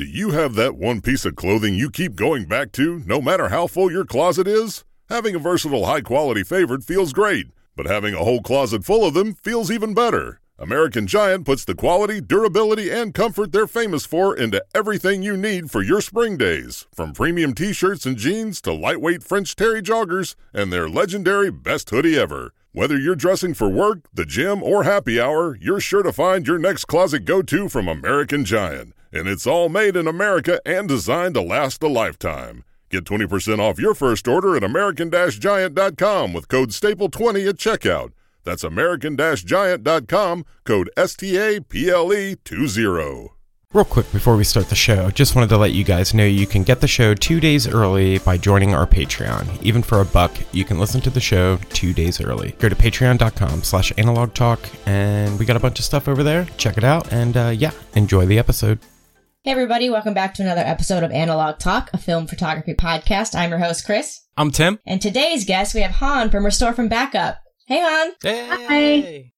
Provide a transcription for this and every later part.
Do you have that one piece of clothing you keep going back to, no matter how full your closet is? Having a versatile, high quality favorite feels great, but having a whole closet full of them feels even better. American Giant puts the quality, durability, and comfort they're famous for into everything you need for your spring days. From premium t shirts and jeans to lightweight French terry joggers and their legendary best hoodie ever. Whether you're dressing for work, the gym, or happy hour, you're sure to find your next closet go to from American Giant. And it's all made in America and designed to last a lifetime. Get 20% off your first order at American Giant.com with code STAPLE20 at checkout. That's American Giant.com, code STAPLE20. Real quick before we start the show, just wanted to let you guys know you can get the show two days early by joining our Patreon. Even for a buck, you can listen to the show two days early. Go to patreon.com slash analog talk, and we got a bunch of stuff over there. Check it out, and uh, yeah, enjoy the episode. Hey, everybody, welcome back to another episode of Analog Talk, a film photography podcast. I'm your host, Chris. I'm Tim. And today's guest, we have Han from Restore from Backup. Hey, Han. Hey.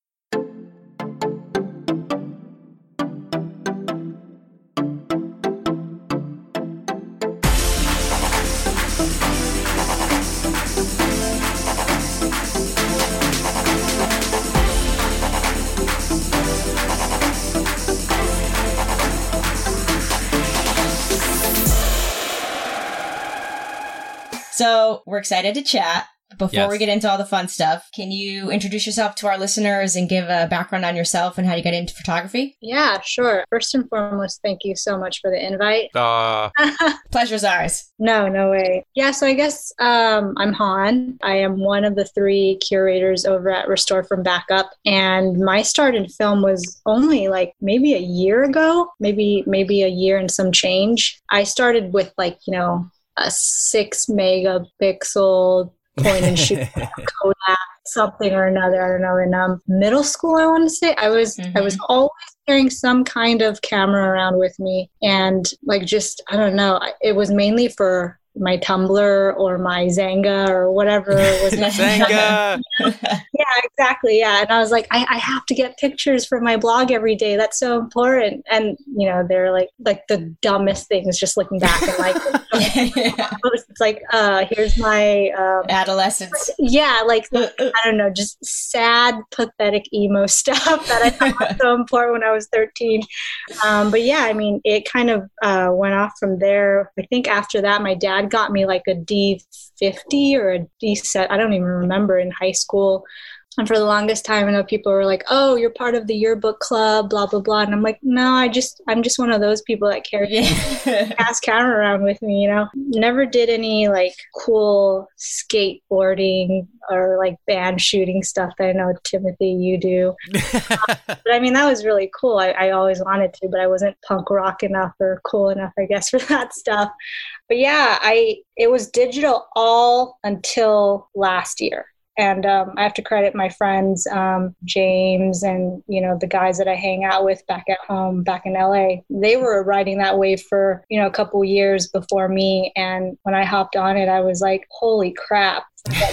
So, we're excited to chat. Before Yes. we get into all the fun stuff, can you introduce yourself to our listeners and give a background on yourself and how you got into photography? Yeah, sure. First and foremost, thank you so much for the invite. Uh, Pleasure's ours. no, no way. Yeah, so I guess um, I'm Han. I am one of the three curators over at Restore from Backup, and my start in film was only like maybe a year ago, maybe maybe a year and some change. I started with like you know a six megapixel point and shoot Kodak, something or another. I don't know. In um, middle school, I want to say I was I was always carrying some kind of camera around with me, and like just I don't know. It was mainly for my Tumblr or my Xanga or whatever was my Xanga. yeah, exactly. Yeah. And I was like, I, I have to get pictures for my blog every day. That's so important. And, you know, they're like, like the dumbest things just looking back and like, it's like, uh, here's my, um, Adolescence. yeah, like, I don't know, just sad, pathetic emo stuff that I thought was so important when I was 13. Um, but yeah, I mean, it kind of uh, went off from there. I think after that, my dad got me like a D50 or a D set. I don't even remember in high school. And for the longest time, I know people were like, "Oh, you're part of the yearbook club, blah blah blah," and I'm like, "No, I just, I'm just one of those people that carry Yeah. ass camera around with me, you know. Never did any like cool skateboarding or like band shooting stuff that I know Timothy you do. But I mean that was really cool. I, I always wanted to, but I wasn't punk rock enough or cool enough, I guess, for that stuff. But yeah, I it was digital all until last year. And um, I have to credit my friends, um, James, and you know the guys that I hang out with back at home, back in LA. They were riding that wave for you know a couple years before me, and when I hopped on it, I was like, "Holy crap!"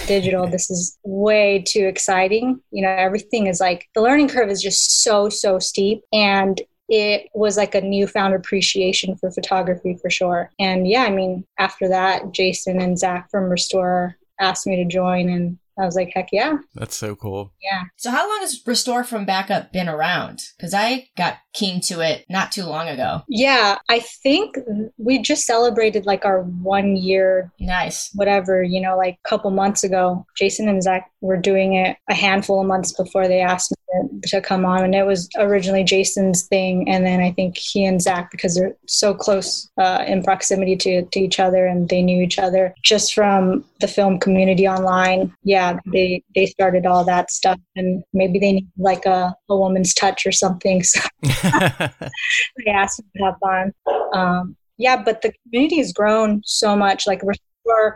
Digital, this is way too exciting. You know, everything is like the learning curve is just so so steep, and it was like a newfound appreciation for photography for sure. And yeah, I mean, after that, Jason and Zach from Restore asked me to join, and I was like, heck yeah, That's so cool. yeah. So, how long has Restore from Backup been around? Because I got keen to it not too long ago. Yeah, I think we just celebrated like our one year, Nice. whatever, you know, like a couple months ago. Jason and Zach were doing it a handful of months before they asked me to come on. And it was originally Jason's thing. And then I think he and Zach, because they're so close uh, in proximity to, to each other and they knew each other just from the film community online. Yeah, they, they started all that stuff. And maybe they need like a, a woman's touch or something. So they asked me to hop on. Um, yeah, but the community has grown so much. Like we're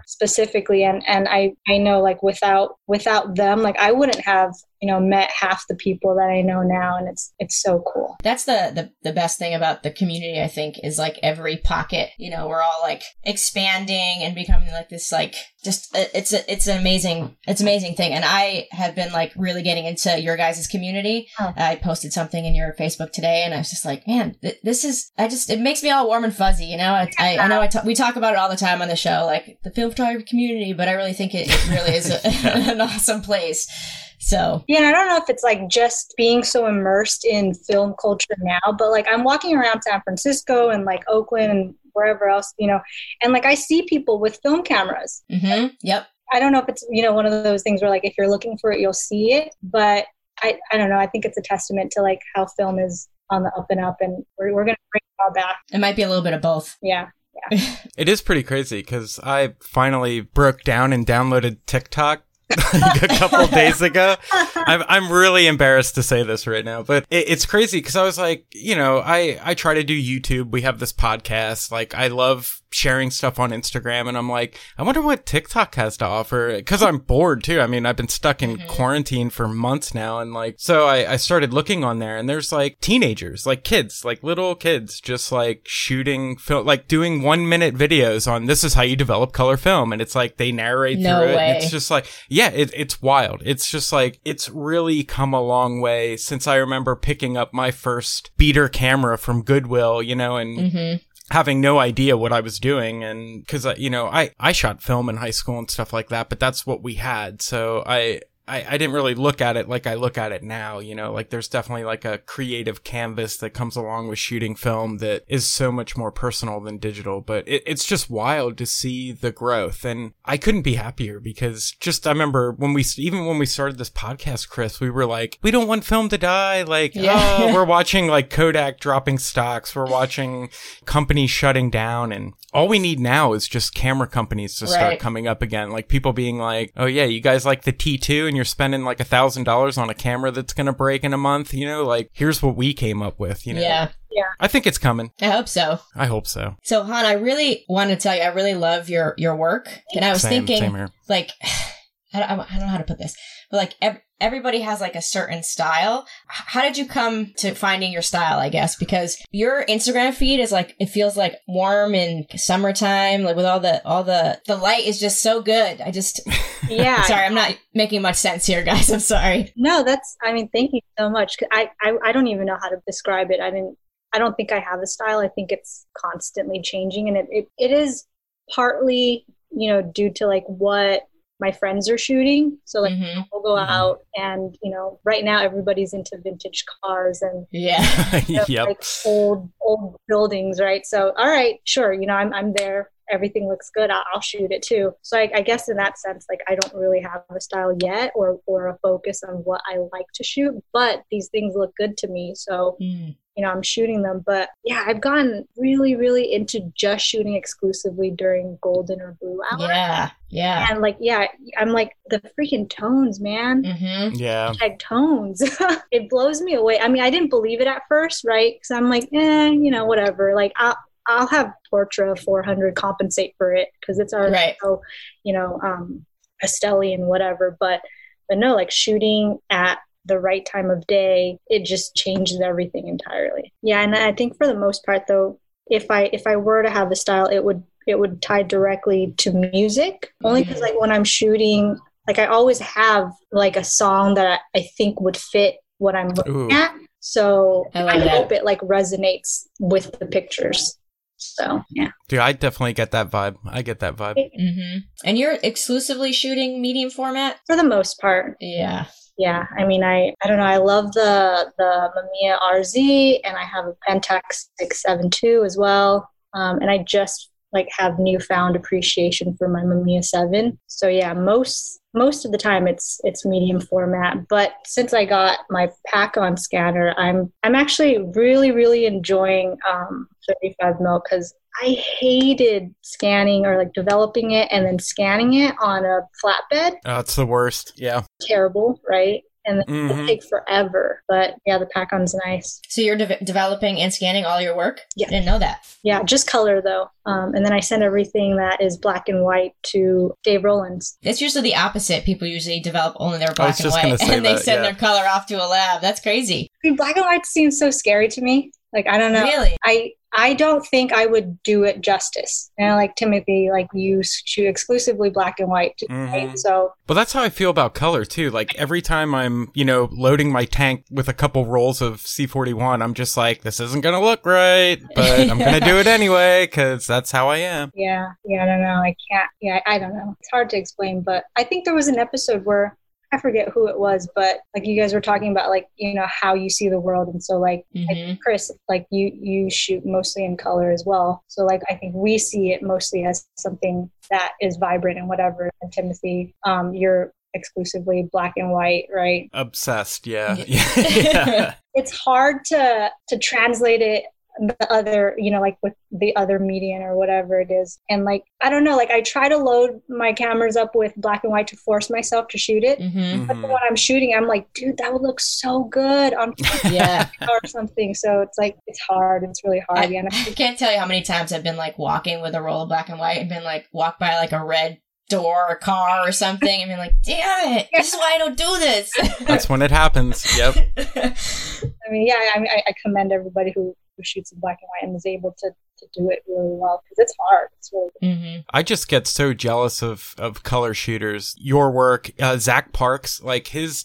specifically and and i i know like without without them like i wouldn't have you know met half the people that i know now and it's it's so cool. That's the the, the best thing about the community i think is like every pocket you know we're all like expanding and becoming like this like just uh, it's a, it's an amazing it's an amazing thing. And i have been like really getting into your guys' community. Oh. i posted something in your facebook today and i was just like man th- this is i just it makes me all warm and fuzzy you know? I, I, I know I t- we talk about it all the time on the show like the film photography community but i really think it, it really is a, an awesome place so yeah, I don't know if it's like just being so immersed in film culture now, but like I'm walking around San Francisco and like Oakland and wherever else, you know, and like I see people with film cameras. Mm-hmm. Yep. I don't know if it's you know one of those things where like if you're looking for it, you'll see it, but I I don't know. I think it's a testament to like how film is on the up and up, and we're we're gonna bring it all back. It might be a little bit of both. Yeah. Yeah. it is pretty crazy because I finally broke down and downloaded TikTok a couple days ago. I'm I'm really embarrassed to say this right now, but it, it's crazy because I was like, you know, I I try to do YouTube. We have this podcast. Like, I love sharing stuff on Instagram and I'm like, I wonder what TikTok has to offer cuz I'm bored too. I mean, I've been stuck in mm-hmm. quarantine for months now and like so I, I started looking on there and there's like teenagers, like kids, like little kids just like shooting film like doing 1 minute videos on this is how you develop color film and it's like they narrate no through way. it. It's just like yeah, it, it's wild. It's just like it's really come a long way since I remember picking up my first beater camera from Goodwill, you know, and mm-hmm having no idea what I was doing. And cause, you know, I, I shot film in high school and stuff like that, but that's what we had. So I, I, I didn't really look at it like I look at it now, you know, like there's definitely like a creative canvas that comes along with shooting film that is so much more personal than digital, but it, it's just wild to see the growth. And I couldn't be happier because just, I remember when we, even when we started this podcast, Chris, we were like, we don't want film to die. Like, yeah. oh, we're watching like Kodak dropping stocks. We're watching companies shutting down and all we need now is just camera companies to start right. coming up again. Like people being like, oh yeah, you guys like the T2 and you're spending like a thousand dollars on a camera that's going to break in a month, you know, like here's what we came up with, you know? Yeah. Yeah. I think it's coming. I hope so. I hope so. So Han, I really want to tell you, I really love your, your work. And I was same, thinking, same like, I don't, I don't know how to put this, but like ev- everybody has like a certain style. How did you come to finding your style, I guess? Because your Instagram feed is like, it feels like warm in summertime, like with all the, all the, the light is just so good. I just, yeah. sorry, I'm not making much sense here, guys. I'm sorry. No, that's, I mean, thank you so much. I, I, I don't even know how to describe it. I didn't, I don't think I have a style. I think it's constantly changing and it, it, it is partly, you know, due to like what my friends are shooting. So like mm-hmm. we'll go mm-hmm. out and you know right now everybody's into vintage cars and yeah, you know, yep. like old old buildings, right? So all right, sure, you know I'm I'm there. Everything looks good. I'll, I'll shoot it too. So I, I, guess in that sense, like I don't really have a style yet or or a focus on what I like to shoot, but these things look good to me. So mm you know, I'm shooting them. But yeah, I've gotten really, really into just shooting exclusively during golden or blue hour. Yeah. Yeah. And like, yeah, I'm like the freaking tones, man. Mm-hmm. Yeah. Like tones. it blows me away. I mean, I didn't believe it at first, right? Because I'm like, eh, you know, whatever. Like, I'll, I'll have Portra 400 compensate for it because it's already right. so, you know, um, Pastelli and whatever. But, but no, like shooting at the right time of day, it just changes everything entirely. Yeah, and I think for the most part though, if I if I were to have a style, it would it would tie directly to music. Only because like when I'm shooting, like I always have like a song that I, I think would fit what I'm looking Ooh. at. So I, I hope it like resonates with the pictures. So yeah, dude, I definitely get that vibe. I get that vibe. Mm-hmm. And you're exclusively shooting medium format for the most part. Yeah, yeah i mean i i don't know i love the the mamiya rz and i have a pentax 672 as well um, and i just like have newfound appreciation for my Mamiya 7. So yeah, most most of the time it's it's medium format. But since i got my Pakon scanner i'm i'm actually really really enjoying um, 35 mil because i hated scanning or like developing it and then scanning it on a flatbed. Oh it's the worst. Yeah. Terrible right and Mhm. it'll take forever but yeah the Pakon's nice So you're de- developing and scanning all your work? Yeah. I didn't know that. yeah just color though um, and then i send everything that is black and white to dave rollins It's usually the opposite. People usually develop only their black and white, say and they that, send yeah. their color off to a lab. That's crazy. I mean, black and white seems so scary to me like i don't know Really? I I don't think I would do it justice. And like Timothy, like you shoot exclusively black and white, Mhm. So But that's how I feel about color too. Like every time I'm, you know, loading my tank with a couple rolls of C41, I'm just like, this isn't gonna look right, but I'm gonna do it anyway because that's how I am. yeah, yeah, I don't know. I can't. Yeah, I don't know. It's hard to explain, but I think there was an episode where I forget who it was, but like you guys were talking about, like you know how you see the world, and so like hmm like Chris, like you you shoot mostly in color as well. So like I think we see it mostly as something that is vibrant and whatever. And Timothy, um, you're exclusively black and white, right? Obsessed, yeah. Yeah. yeah. It's hard to to translate it the other you know like with the other median or whatever it is and like i don't know like i try to load my cameras up with black and white to force myself to shoot it hmm but Mhm. when i'm shooting i'm like dude that would look so good on Yeah. or something so it's like it's hard it's really hard yeah and I can't tell you how many times I've been like walking with a roll of black and white and been like walked by like a red door or car or something and been like, damn it, this is why I don't do this. That's when it happens. Yep. I mean, yeah, I mean, I, I commend everybody who, who shoots in black and white and is able to, to do it really well because it's hard. It's really hmm I just get so jealous of of color shooters. Your work, uh, Zach Parks, like his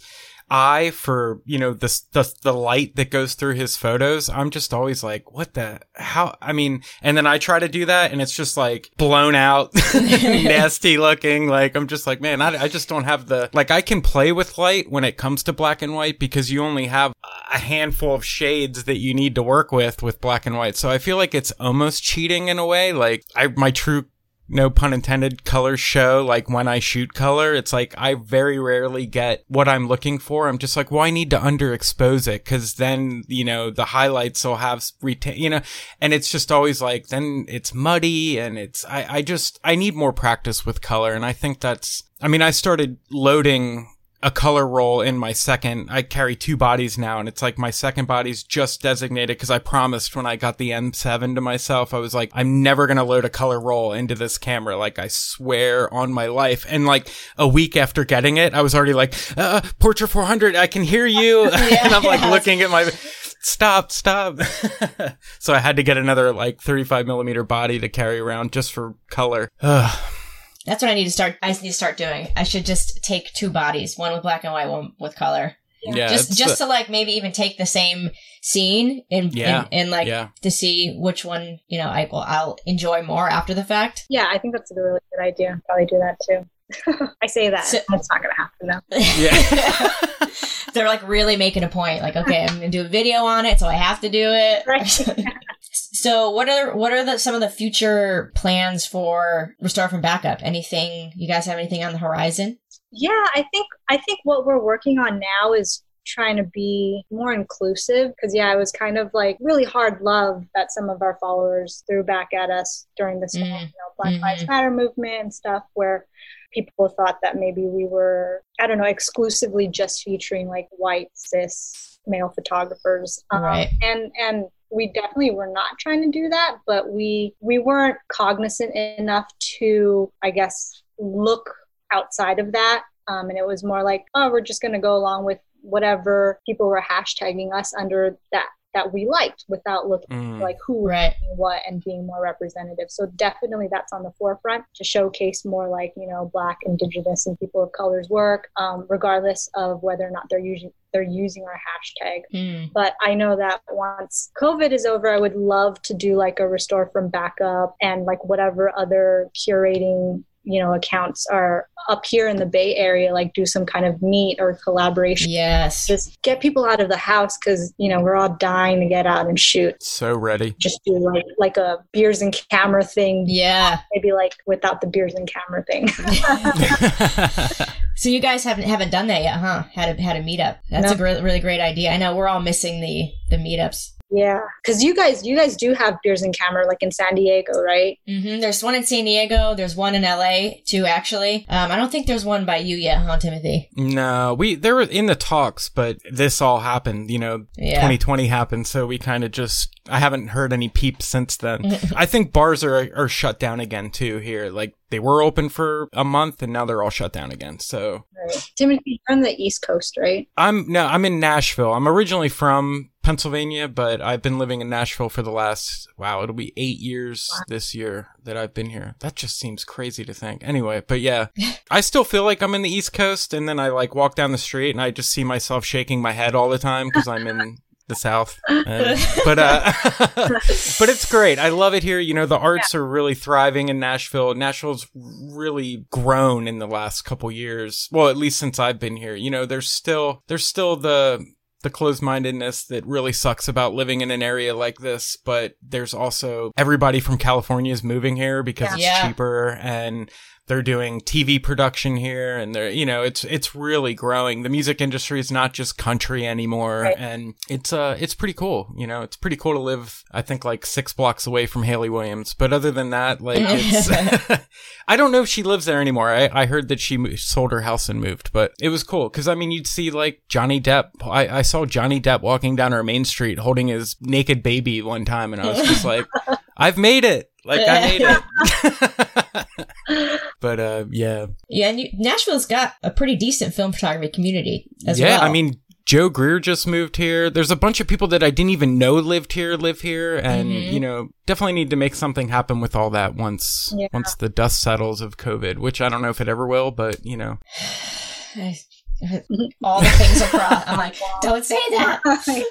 eye for you know the, the the light that goes through his photos. I'm just always like, what the how? I mean, and then I try to do that, and it's just like blown out, nasty looking. Like I'm just like, man, I I just don't have the like. I can play with light when it comes to black and white because you only have a handful of shades that you need to work with with black and white. So I feel like it's almost cheating in a way. Like I my true no pun intended color show like when I shoot color. It's like I very rarely get what I'm looking for. I'm just like well I need to underexpose it cuz then you know the highlights will have retain you know? And it's just always like then it's muddy and it's I I just I need more practice with color. And I think that's I mean I started loading a color roll in my second. I carry two bodies now, and it's like my second body's just designated because I promised when I got the M7 to myself, I was like, I'm never gonna load a color roll into this camera. Like I swear on my life. And like a week after getting it, I was already like, uh, Portra 400, I can hear you, and I'm like Yes. looking at my. Stop, stop. so I had to get another like 35 millimeter body to carry around just for color. Ugh. That's what I need to start. I need to start doing. I should just take two bodies, one with black and white, one with color. yeah. just just the- to like maybe even take the same scene and Yeah, and, and like yeah. to see which one you know I will I'll enjoy more after the fact. Yeah, I think that's a really good idea. Probably do that too. I say that. So- it's not going to happen though. Yeah. They're like really making a point. Like, okay, I'm gonna do a video on it, so I have to do it. Right. So, what are what are the some of the future plans for Restore from Backup? Anything you guys have anything on the horizon? Yeah, I think I think what we're working on now is trying to be more inclusive because yeah, it was kind of like really hard love that some of our followers threw back at us during this Mhm. you know, Black Mhm. Lives Matter movement and stuff where people thought that maybe we were I don't know exclusively just featuring like white cis male photographers um, Right. and and we definitely were not trying to do that but we we weren't cognizant enough to I guess look outside of that um, and it was more like oh we're just going to go along with whatever people were hashtagging us under that that we liked without looking Mm. like who Right. doing what and being more representative so definitely that's on the forefront to showcase more like you know black indigenous and people of color's work um, regardless of whether or not they're using they're using our hashtag Hmm. but I know that once COVID is over, I would love to do like a restore from backup and like whatever other curating you know accounts are up here in the bay area like do some kind of meet or collaboration Yes. just get people out of the house because you know we're all dying to get out and shoot So ready. just do like like a beers and camera thing Yeah. maybe like without the beers and camera thing So you guys haven't haven't done that yet, huh? Had a had a meetup. That's No. a gr- really great idea. I know we're all missing the the meetups. Yeah because you guys you guys do have beers and camera like in san diego right hmm There's one in San Diego. There's one in LA too. Actually, um, I don't think there's one by you yet, huh, Timothy? no, we they were in the talks, but this all happened. You know, Yeah. 2020 happened, so we kind of just. I haven't heard any peeps since then. I think bars are are shut down again too here. Like they were open for a month, and now they're all shut down again. So right timothy you're on the east coast right I'm no, I'm in Nashville. I'm originally from Pennsylvania, but I've been living in Nashville for the last wow, it'll be eight years this year that I've been here. That just seems crazy to think. Anyway, but yeah, I still feel like I'm in the East Coast, and then I like walk down the street and I just see myself shaking my head all the time because I'm in. The South, And- but uh, but it's great. I love it here. You know, the arts are really thriving in Nashville. Nashville's really grown in the last couple years. Well, at least since I've been here. You know, there's still there's still the the closed mindedness that really sucks about living in an area like this, but there's also everybody from California is moving here because it's Yeah. cheaper and they're doing TV production here and they're you know it's it's really growing. The music industry is not just country anymore Right. and it's uh it's pretty cool, you know. It's pretty cool to live I think like 6 blocks away from Hayley Williams, but other than that like it's I don't know if she lives there anymore. I, I heard that she sold her house and moved, but it was cool because I mean, you'd see like Johnny Depp. I, I saw Johnny Depp walking down our main street holding his naked baby one time, and I was just like, I've made it. Like I made it. but uh, yeah, Yeah, and you, Nashville's got a pretty decent film photography community as yeah. well. I mean, Joe Greer just moved here. There's a bunch of people that I didn't even know lived here, live here, and Mhm. you know, definitely need to make something happen with all that once Yeah. once the dust settles of COVID, which I don't know if it ever will, but you know. all the things across. I'm like, don't say that.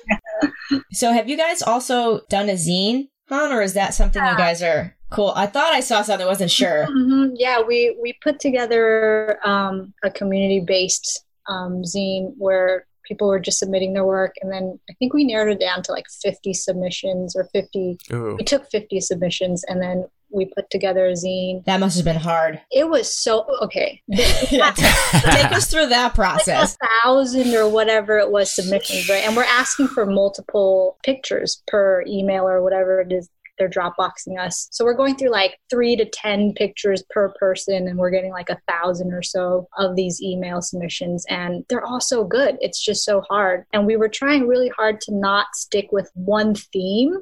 So, have you guys also done a zine, Han, or is that something you guys are cool? I thought I saw something, I wasn't sure. Mhm. Yeah, we we put together um, a community based um, zine where people were just submitting their work, and then I think we narrowed it down to like 50 submissions or 50. Ooh. We took 50 submissions, and then we put together a zine. That must have been hard. It was so okay. Yeah, Take us through that process. a thousand or whatever it was submissions, right? And we're asking for multiple pictures per email or whatever it is they're Dropboxing us. So we're going through like three to 10 pictures per person, and we're getting like a thousand or so of these email submissions. And they're all so good. It's just so hard. And we were trying really hard to not stick with one theme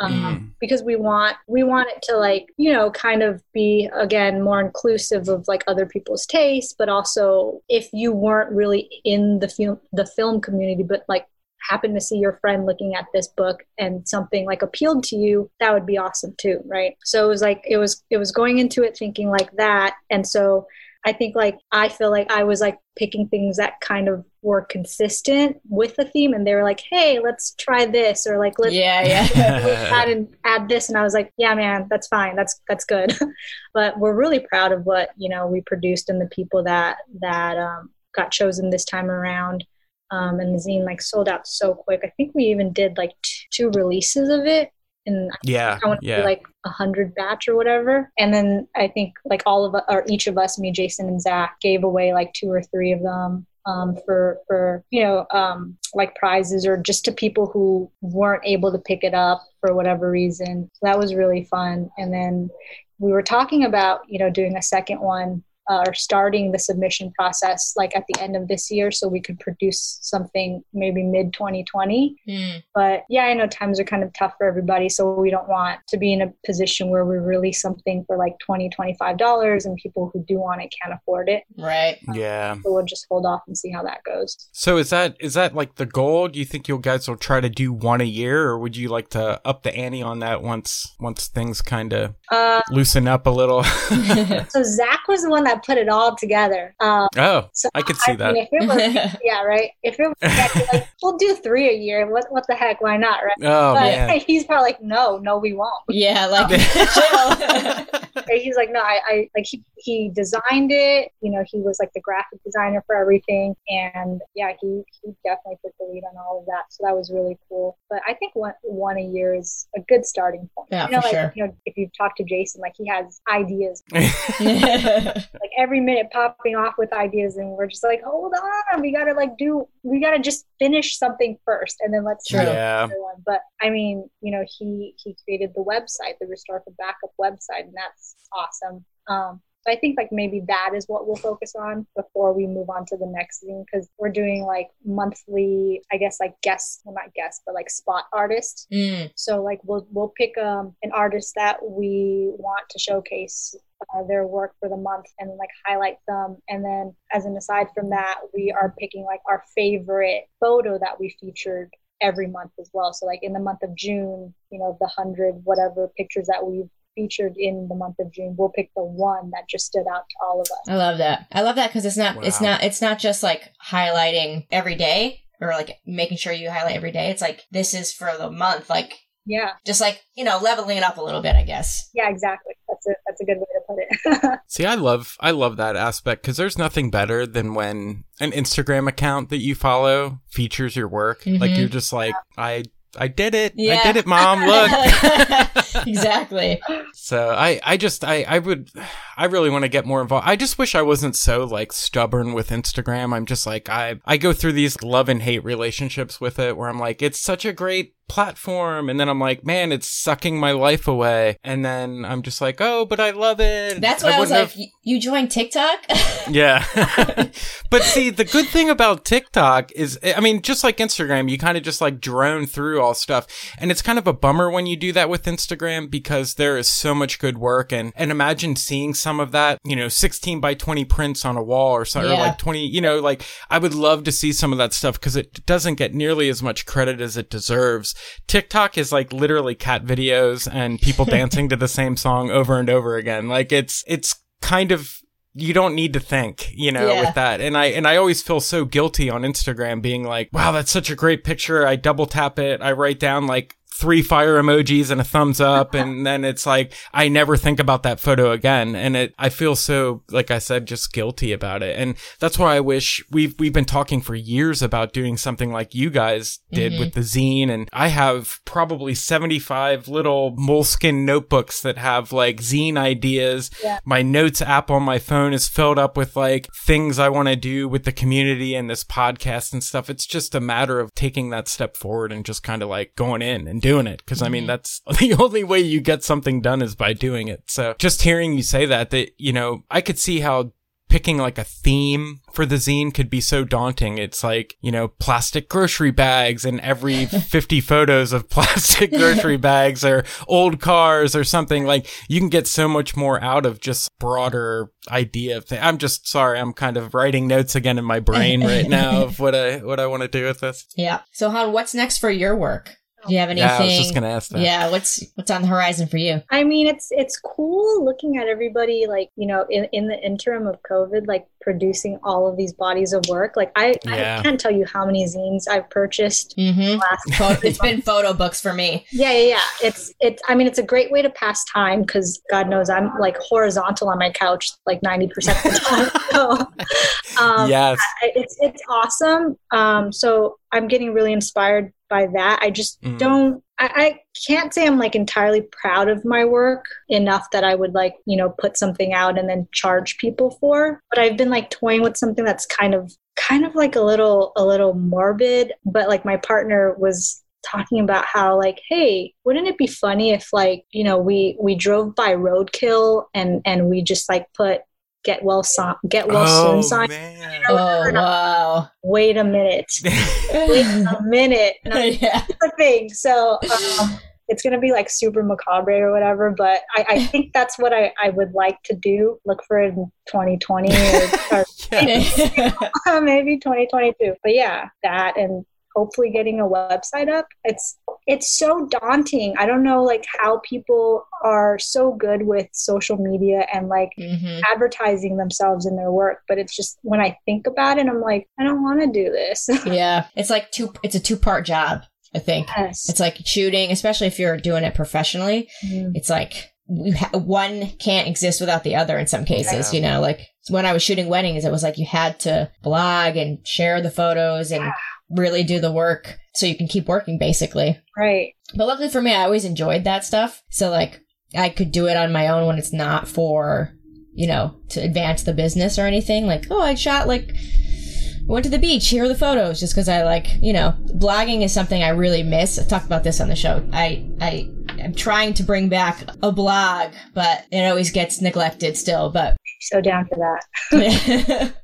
um, because we want we want it to like you know kind of be again more inclusive of like other people's tastes but also if you weren't really in the film the film community but like happen to see your friend looking at this book and something like appealed to you that would be awesome too right? So it was like it was it was going into it thinking like that. And so I think like I feel like I was like picking things that kind of were consistent with the theme and they were like, hey, let's try this or like let's Yeah, yeah. add and add this and I was like, yeah, man, that's fine. That's that's good. but we're really proud of what, you know, we produced and the people that that um, got chosen this time around. Um, and the zine like sold out so quick. I think we even did like t- two releases of it and Yeah, I want to yeah. be like a hundred batch or whatever. And then I think like all of us, or each of us, me, Jason, and Zach, gave away like two or three of them um, for for you know um, like prizes or just to people who weren't able to pick it up for whatever reason. So that was really fun. And then we were talking about you know doing a second one uh, or starting the submission process like at the end of this year so we could produce something maybe mid 2020 Hmm. but yeah, I know times are kind of tough for everybody. So we don't want to be in a position where we release something for like 20 $25 and people who do want it can't afford it. Right. yeah. So we'll just hold off and see how that goes. So is that is that like the goal? Do you think you guys will try to do one a year, or would you like to up the ante on that once once things kind of Uh, loosen up a little? so Zach was the one that put it all together. Um, oh, so I could see mean, that. if it was, yeah, right. If it was, like, we'll do three a year. What, what the heck? Why not? Right. Oh but man. he's probably like, no, no, we won't. yeah, like chill. he's like, no, I, I like he he designed it. You know, he was like the graphic designer for everything, and yeah, he he definitely took the lead on all of that. So that was really cool. But I think one one a year is a good starting point. Yeah, you know, for like sure. you know, if you've talked to Jason, like he has ideas, like every minute popping off with ideas, and we're just like, hold on, we gotta like do, we gotta just finish something first, and then let's True. do Yeah. another one. But I mean, you know, he he created the website, the Restore for Backup website, and that's awesome. Um, so I think like maybe that is what we'll focus on before we move on to the next thing because we're doing like monthly, I guess like guest, well not guest, but like spot artists. Mm, So like we'll we'll pick um, an artist that we want to showcase uh, their work for the month and like highlight them. And then as an aside from that, we are picking like our favorite photo that we featured every month as well. So like in the month of June, you know, the hundred whatever pictures that we've featured in the month of June, we'll pick the one that just stood out to all of us. I love that. I love that because it's not it's not it's not just like highlighting every day or like making sure you highlight every day. It's like this is for the month, like Yeah, just like you know leveling it up a little bit, I guess. yeah, exactly. That's a that's a good way to put it. See, I love I love that aspect because there's nothing better than when an Instagram account that you follow features your work. Like Mhm. you're just like, I I did it, I did it, mom. Look. exactly. So I, I just, I, I would, I really want to get more involved. I just wish I wasn't so like stubborn with Instagram. I'm just like, I, I go through these love and hate relationships with it where I'm like, it's such a great platform. And then I'm like, man, it's sucking my life away. And then I'm just like, oh, but I love it. That's why I, was like, "Y- you joined TikTok? yeah. but see, the good thing about TikTok is, I mean, just like Instagram, you kind of just like drone through all stuff. And it's kind of a bummer when you do that with Instagram because there is so much good work. And, and imagine seeing some of that, you know, 16 by 20 prints on a wall or something, or Yeah. like 20, you know, like I would love to see some of that stuff because it doesn't get nearly as much credit as it deserves. TikTok is like literally cat videos and people dancing to the same song over and over again. Like it's, it's kind of, you don't need to think, you know, Yeah. with that. And I, and I always feel so guilty on Instagram being like, wow, that's such a great picture. I double tap it. I write down like three fire emojis and a thumbs up. and then it's like, I never think about that photo again. And it, I feel so, like I said, just guilty about it. And that's why I wish we've, we've been talking for years about doing something like you guys did mm-hmm. with the zine. And I have probably 75 little Moleskine notebooks that have like zine ideas. Yeah. My notes app on my phone is filled up with like things I want to do with the community and this podcast and stuff. It's just a matter of taking that step forward and just kind of like going in and doing it. Cause I mean, mm-hmm. that's the only way you get something done is by doing it. So just hearing you say that, that, you know, I could see how picking like a theme for the zine could be so daunting. It's like, you know, plastic grocery bags and every 50 photos of plastic grocery bags or old cars or something like you can get so much more out of just broader idea of thing. I'm just sorry. I'm kind of writing notes again in my brain right now of what I, what I want to do with this. yeah. So, Han, what's next for your work? Do you have anything? Yeah, I was just going to ask that. Yeah, what's what's on the horizon for you? I mean, it's it's cool looking at everybody like you know in, in the interim of COVID, like producing all of these bodies of work. Like I, Yeah. I can't tell you how many zines I've purchased. Mm-hmm. Last it's been photo books for me. yeah, yeah, yeah. It's it's. I mean, it's a great way to pass time because God knows I'm like horizontal on my couch like ninety percent of the time. so, um, yes. I- it's it's awesome. Um, so I'm getting really inspired by that. I just Mm. don't. I, I can't say I'm like entirely proud of my work enough that I would like you know put something out and then charge people for. But I've been like toying with something that's kind of kind of like a little a little morbid. But like my partner was talking about how like hey wouldn't it be funny if like you know we we drove by roadkill and and we just like put get well so- get well soon sign. man. Oh wow! wait a minute. Wait a minute. And I'm yeah. the thing. So um, it's gonna be like super macabre or whatever but i, I think that's what I, I would like to do. Look for it in 2020 or, or maybe 2022 but yeah that and hopefully getting a website up it's it's so daunting i don't know like how people are so good with social media and like hmm advertising themselves in their work but it's just when i think about it i'm like i don't want to do this Yeah, it's like two. It's a two part job. I think yes it's like shooting, especially if you're doing it professionally. Mhm. It's like one can't exist without the other in some cases, yeah. you know, like when I was shooting weddings, it was like you had to blog and share the photos and really do the work so you can keep working basically. Right. But luckily for me, I always enjoyed that stuff. So like I could do it on my own when it's not for, you know, to advance the business or anything. Like, oh, I shot like went to the beach. Here are the photos, just because I like, you know, blogging is something I really miss. I talked about this on the show. I, I, am trying to bring back a blog, but it always gets neglected still. But so down for that.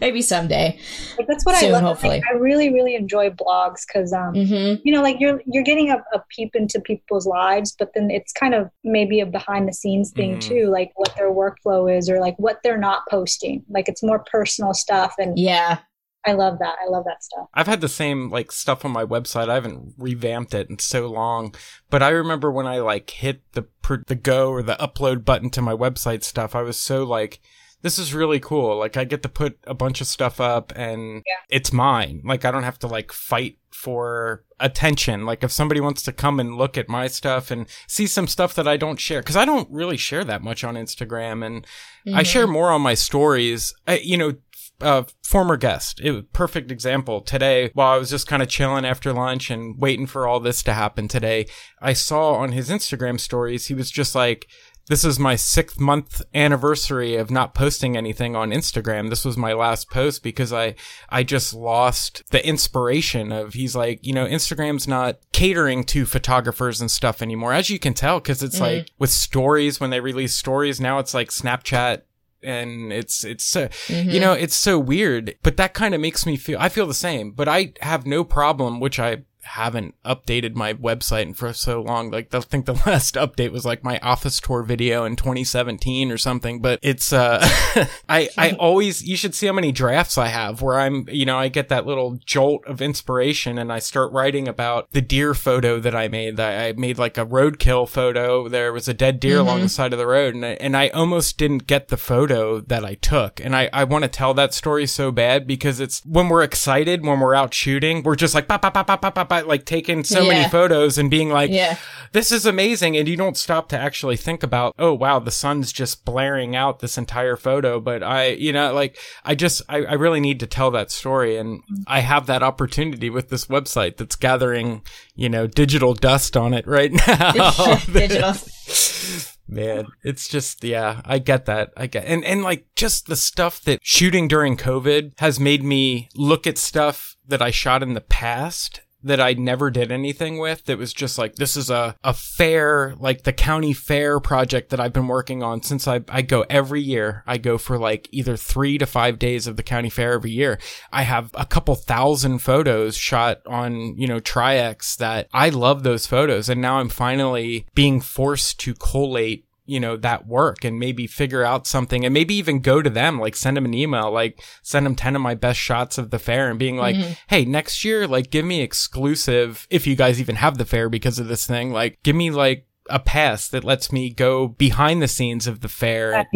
Maybe someday. Like, that's what Soon, I love. Hopefully, like, I really, really enjoy blogs because, um, mm-hmm. you know, like you're you're getting a, a, peep into people's lives, but then it's kind of maybe a behind the scenes thing mm-hmm. too, like what their workflow is or like what they're not posting. Like it's more personal stuff and yeah, I love that. I love that stuff. I've had the same like stuff on my website. I haven't revamped it in so long, but I remember when I like hit the the go or the upload button to my website stuff, I was so like this is really cool. Like I get to put a bunch of stuff up and yeah. it's mine. Like I don't have to like fight for attention. Like if somebody wants to come and look at my stuff and see some stuff that I don't share, cause I don't really share that much on Instagram and mm-hmm. I share more on my stories. I, you know, uh, former guest. It was perfect example today while I was just kind of chilling after lunch and waiting for all this to happen today. I saw on his Instagram stories, he was just like, this is my sixth month anniversary of not posting anything on Instagram. This was my last post because I, I just lost the inspiration of, he's like, you know, Instagram's not catering to photographers and stuff anymore, as you can tell, cause it's mm. like with stories, when they release stories, now it's like Snapchat and it's it's so mm-hmm. you know it's so weird but that kind of makes me feel i feel the same but i have no problem which i haven't updated my website for so long. Like I think the last update was like my office tour video in 2017 or something. But it's uh, I I always you should see how many drafts I have where I'm you know I get that little jolt of inspiration and I start writing about the deer photo that I made. That I made like a roadkill photo. There was a dead deer mm-hmm. along the side of the road, and I, and I almost didn't get the photo that I took. And I I want to tell that story so bad because it's when we're excited when we're out shooting, we're just like bah, bah, bah, bah, bah, bah, bah, like taking so yeah. many photos and being like, yeah. this is amazing. And you don't stop to actually think about, oh, wow, the sun's just blaring out this entire photo. But I, you know, like I just, I, I really need to tell that story. And mm-hmm. I have that opportunity with this website that's gathering, you know, digital dust on it right now. digital. Man, it's just yeah, I get that. I get and and like just the stuff that shooting during COVID has made me look at stuff that I shot in the past that I never did anything with that was just like this is a a fair like the county fair project that I've been working on since I I go every year. I go for like either 3 to 5 days of the county fair every year. I have a couple thousand photos shot on you know Tri-X that I love those photos. And now I'm finally being forced to collate you know, that work and maybe figure out something and maybe even go to them, like send them an email, like send them 10 of my best shots of the fair and being like, mm-hmm. Hey, next year, like give me exclusive, if you guys even have the fair because of this thing, like give me like a pass that lets me go behind the scenes of the fair.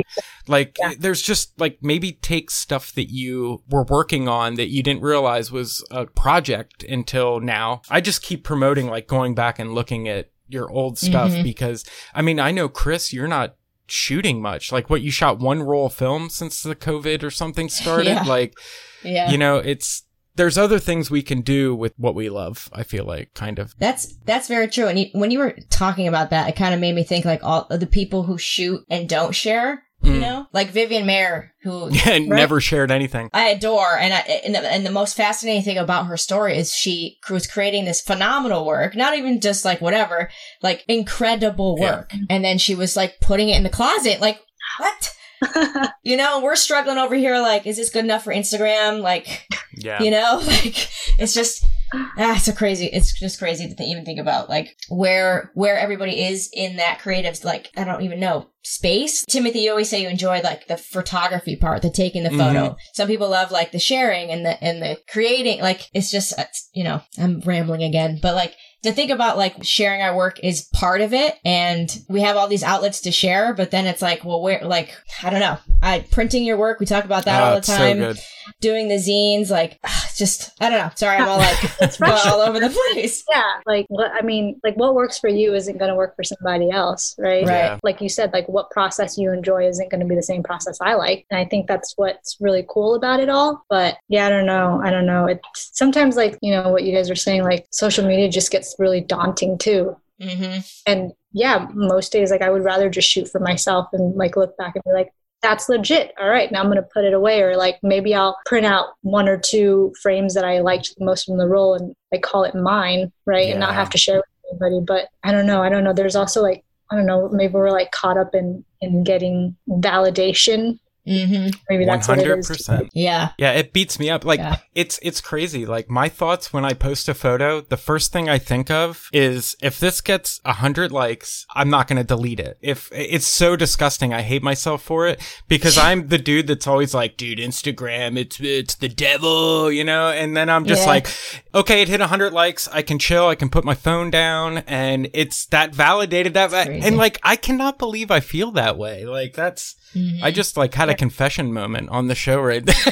like yeah. there's just like maybe take stuff that you were working on that you didn't realize was a project until now. I just keep promoting like going back and looking at your old stuff mm-hmm. because I mean, I know Chris, you're not shooting much. Like what you shot one roll of film since the COVID or something started. Yeah. Like, yeah. you know, it's, there's other things we can do with what we love. I feel like kind of. That's that's very true. And you, when you were talking about that, it kind of made me think like all of the people who shoot and don't share. You mm. know, like Vivian Maier, who yeah, right? never shared anything. I adore, and I, and the, and the most fascinating thing about her story is she was creating this phenomenal work, not even just like whatever, like incredible work, yeah. and then she was like putting it in the closet, like what? you know, we're struggling over here. Like, is this good enough for Instagram? Like, yeah, you know, like it's just ah, it's a crazy. It's just crazy to th- even think about like where where everybody is in that creative. Like, I don't even know space. Timothy, you always say you enjoy like the photography part, the taking the photo. Mm-hmm. Some people love like the sharing and the and the creating. Like, it's just it's, you know, I'm rambling again, but like to think about like sharing our work is part of it and we have all these outlets to share but then it's like well where like i don't know i printing your work we talk about that oh, all the time so doing the zines like just I don't know. Sorry, I'm all like all over the place. Yeah, like what I mean, like what works for you isn't going to work for somebody else, right? Right. Yeah. Like you said, like what process you enjoy isn't going to be the same process I like, and I think that's what's really cool about it all. But yeah, I don't know. I don't know. It's sometimes like you know what you guys are saying, like social media just gets really daunting too. Mm-hmm. And yeah, most days like I would rather just shoot for myself and like look back and be like, that's legit. All right, now I'm going to put it away. Or like maybe I'll print out one or two frames that I liked the most from the roll and like call it mine, right? Yeah. And not have to share with anybody. But I don't know. I don't know. There's also like, I don't know, maybe we're like caught up in, in getting validation Mm-hmm. Maybe that's 100%. Yeah. Yeah, it beats me up. Like yeah. it's it's crazy. Like my thoughts when I post a photo, the first thing I think of is if this gets a hundred likes, I'm not going to delete it. If it's so disgusting, I hate myself for it because I'm the dude that's always like, dude, Instagram, it's it's the devil, you know. And then I'm just yeah. like, okay, it hit a hundred likes. I can chill. I can put my phone down, and it's that validated that. And like, I cannot believe I feel that way. Like that's Mm-hmm. I just like had a confession moment on the show right there.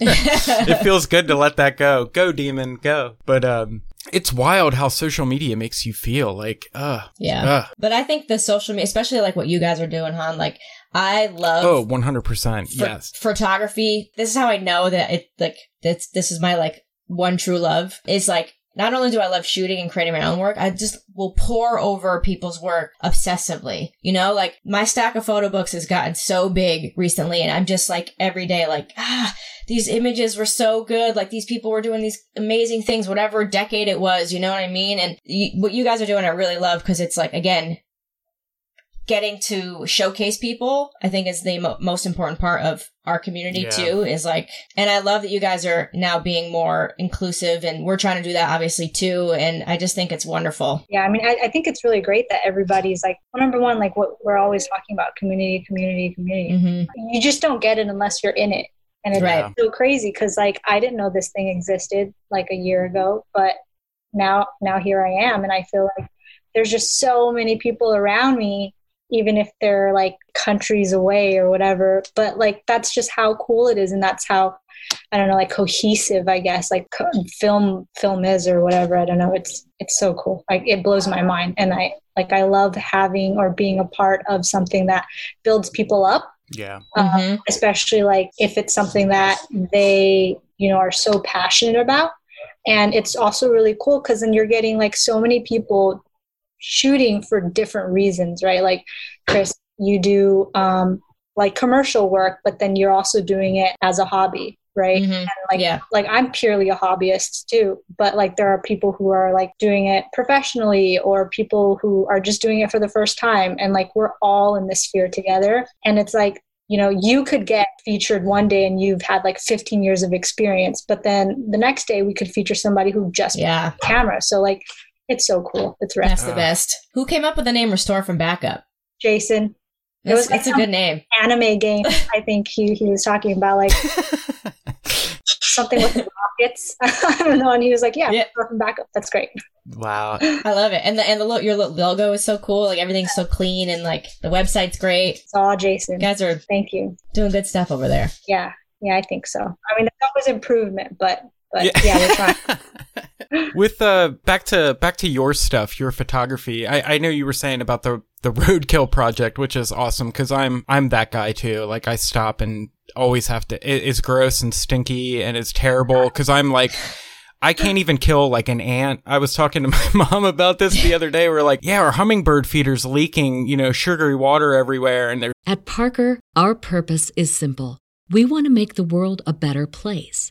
it feels good to let that go. Go demon, go. But um it's wild how social media makes you feel like uh yeah. Uh. But I think the social media especially like what you guys are doing, Han, like I love Oh, 100%. yes. Photography. This is how I know that it like this this is my like one true love is like not only do I love shooting and creating my own work, I just will pour over people's work obsessively. You know, like my stack of photo books has gotten so big recently and I'm just like every day like, ah, these images were so good. Like these people were doing these amazing things, whatever decade it was, you know what I mean? And what you guys are doing, I really love because it's like, again, getting to showcase people, I think is the mo- most important part of our community yeah. too, is like, and I love that you guys are now being more inclusive and we're trying to do that obviously too. And I just think it's wonderful. Yeah. I mean, I, I think it's really great that everybody's like, well, number one, like what we're always talking about community, community, community. Mm-hmm. You just don't get it unless you're in it. And it's right. so crazy because like I didn't know this thing existed like a year ago, but now now here I am and I feel like there's just so many people around me even if they're like countries away or whatever. But like that's just how cool it is, and that's how I don't know, like cohesive, I guess, like film film is or whatever. I don't know. It's it's so cool. Like it blows my mind, and I like I love having or being a part of something that builds people up. Yeah. Um, mm-hmm. Especially like if it's something that they you know are so passionate about. And it's also really cool because then you're getting like so many people shooting for different reasons, right? Like Chris, you do um, like commercial work, but then you're also doing it as a hobby, right? Mm-hmm. like yeah. like I'm purely a hobbyist too, but like there are people who are like doing it professionally or people who are just doing it for the first time and like we're all in this sphere together and it's like you know you could get featured one day and you've had like 15 years of experience but then the next day we could feature somebody who just yeah camera so like it's so cool. It's rad. That's the ah. best. Who came up with the name Restore from Backup? Jason. It was like a good name. Anime game. I think he, he was talking about like something with rockets. I don't know. And he was like, "Yeah, yeah. from backup. That's great." Wow, I love it. And the and the your logo is so cool. Like everything's so clean, and like the website's great. It's all Jason. You guys are thank you doing good stuff over there. Yeah, yeah, I think so. I mean, there's always improvement, but but yeah, yeah we're trying. With uh back to back to your stuff, your photography. I, I know you were saying about the the roadkill project, which is awesome because I'm I'm that guy too. Like I stop and always have to. It, it's gross and stinky and it's terrible because I'm like. I can't even kill like an ant. I was talking to my mom about this the other day. We're like, yeah, our hummingbird feeder's leaking, you know, sugary water everywhere. And they're. At Parker, our purpose is simple. We want to make the world a better place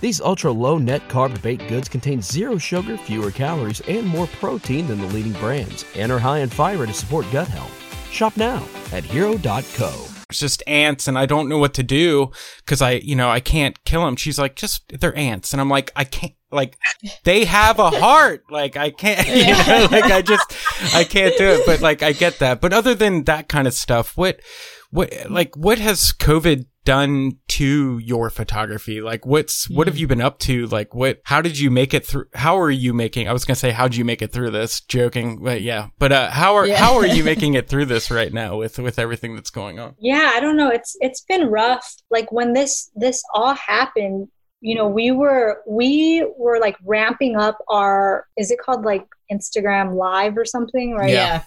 These ultra low net carb baked goods contain zero sugar, fewer calories, and more protein than the leading brands, and are high in fiber to support gut health. Shop now at hero.co. it's just ants and I don't know what to do because I, you know, I can't kill them. She's like, just, they're ants. And I'm like, I can't, like, they have a heart. Like, I can't, you know, like, I just, I can't do it. But like, I get that. But other than that kind of stuff, what, what, like, what has COVID done to your photography? Like what's what have you been up to? Like what how did you make it through how are you making I was gonna say how'd you make it through this? Joking, but yeah. But uh how are Yeah. how are you making it through this right now with with everything that's going on? yeah i don't know it's it's been rough like when this this all happened you know we were we were like ramping up our is it called like instagram live or something right Yeah.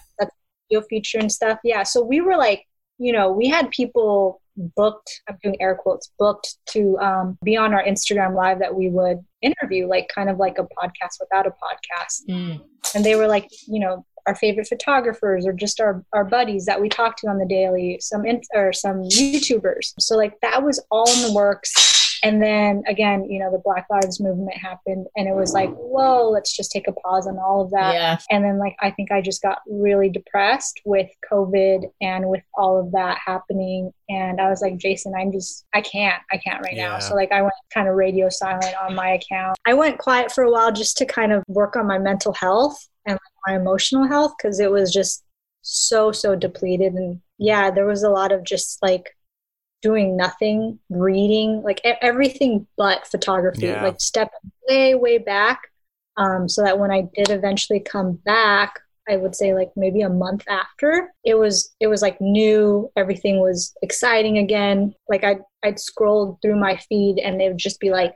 video feature and stuff yeah so we were like you know we had people booked i'm doing air quotes booked to um, be on our instagram live that we would interview like kind of like a podcast without a podcast. Mm. and they were like you know our favorite photographers or just our, our buddies that we talked to on the daily some in, or some youtubers. So like that was all in the works and then again you know the black lives movement happened and it was like whoa let's just take a pause on all of that. Yeah. and then like i think i just got really depressed with covid and with all of that happening. And i was like jason i'm just i can't i can't right now. So like i went kind of radio silent on my account. I went quiet for a while just to kind of work on my mental health and my emotional health because it was just so so depleted. And yeah there was a lot of just like doing nothing reading like everything but photography Yeah. like step way way back um, so that when i did eventually come back i would say like maybe a month after it was it was like new everything was exciting again like i'd, I'd scroll through my feed and it would just be like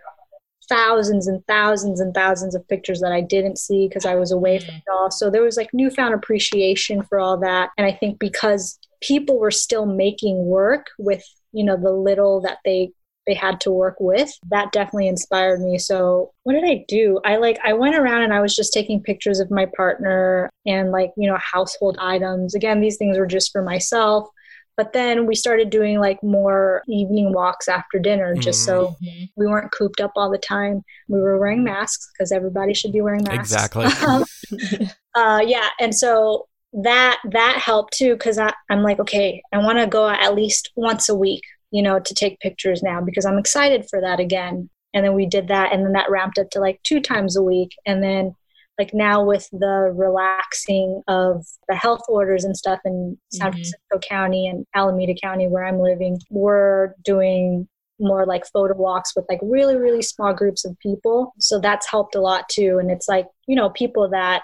thousands and thousands and thousands of pictures that I didn't see because I was away from it all. So there was like newfound appreciation for all that. And I think because people were still making work with, you know, the little that they they had to work with, that definitely inspired me. So what did I do? I like I went around and I was just taking pictures of my partner and like, you know, household items. Again, these things were just for myself. But then we started doing like more evening walks after dinner just so Mhm. we weren't cooped up all the time. We were wearing masks because everybody should be wearing masks. Exactly. uh, yeah, and so that that helped too because I'm like, okay, I want to go at least once a week, you know, to take pictures now because I'm excited for that again. And then we did that, and then that ramped up to like two times a week, and then like now with the relaxing of the health orders and stuff in San Mhm. Francisco County and Alameda County where I'm living, we're doing more like photo walks with like really really small groups of people so that's helped a lot too and it's like you know people that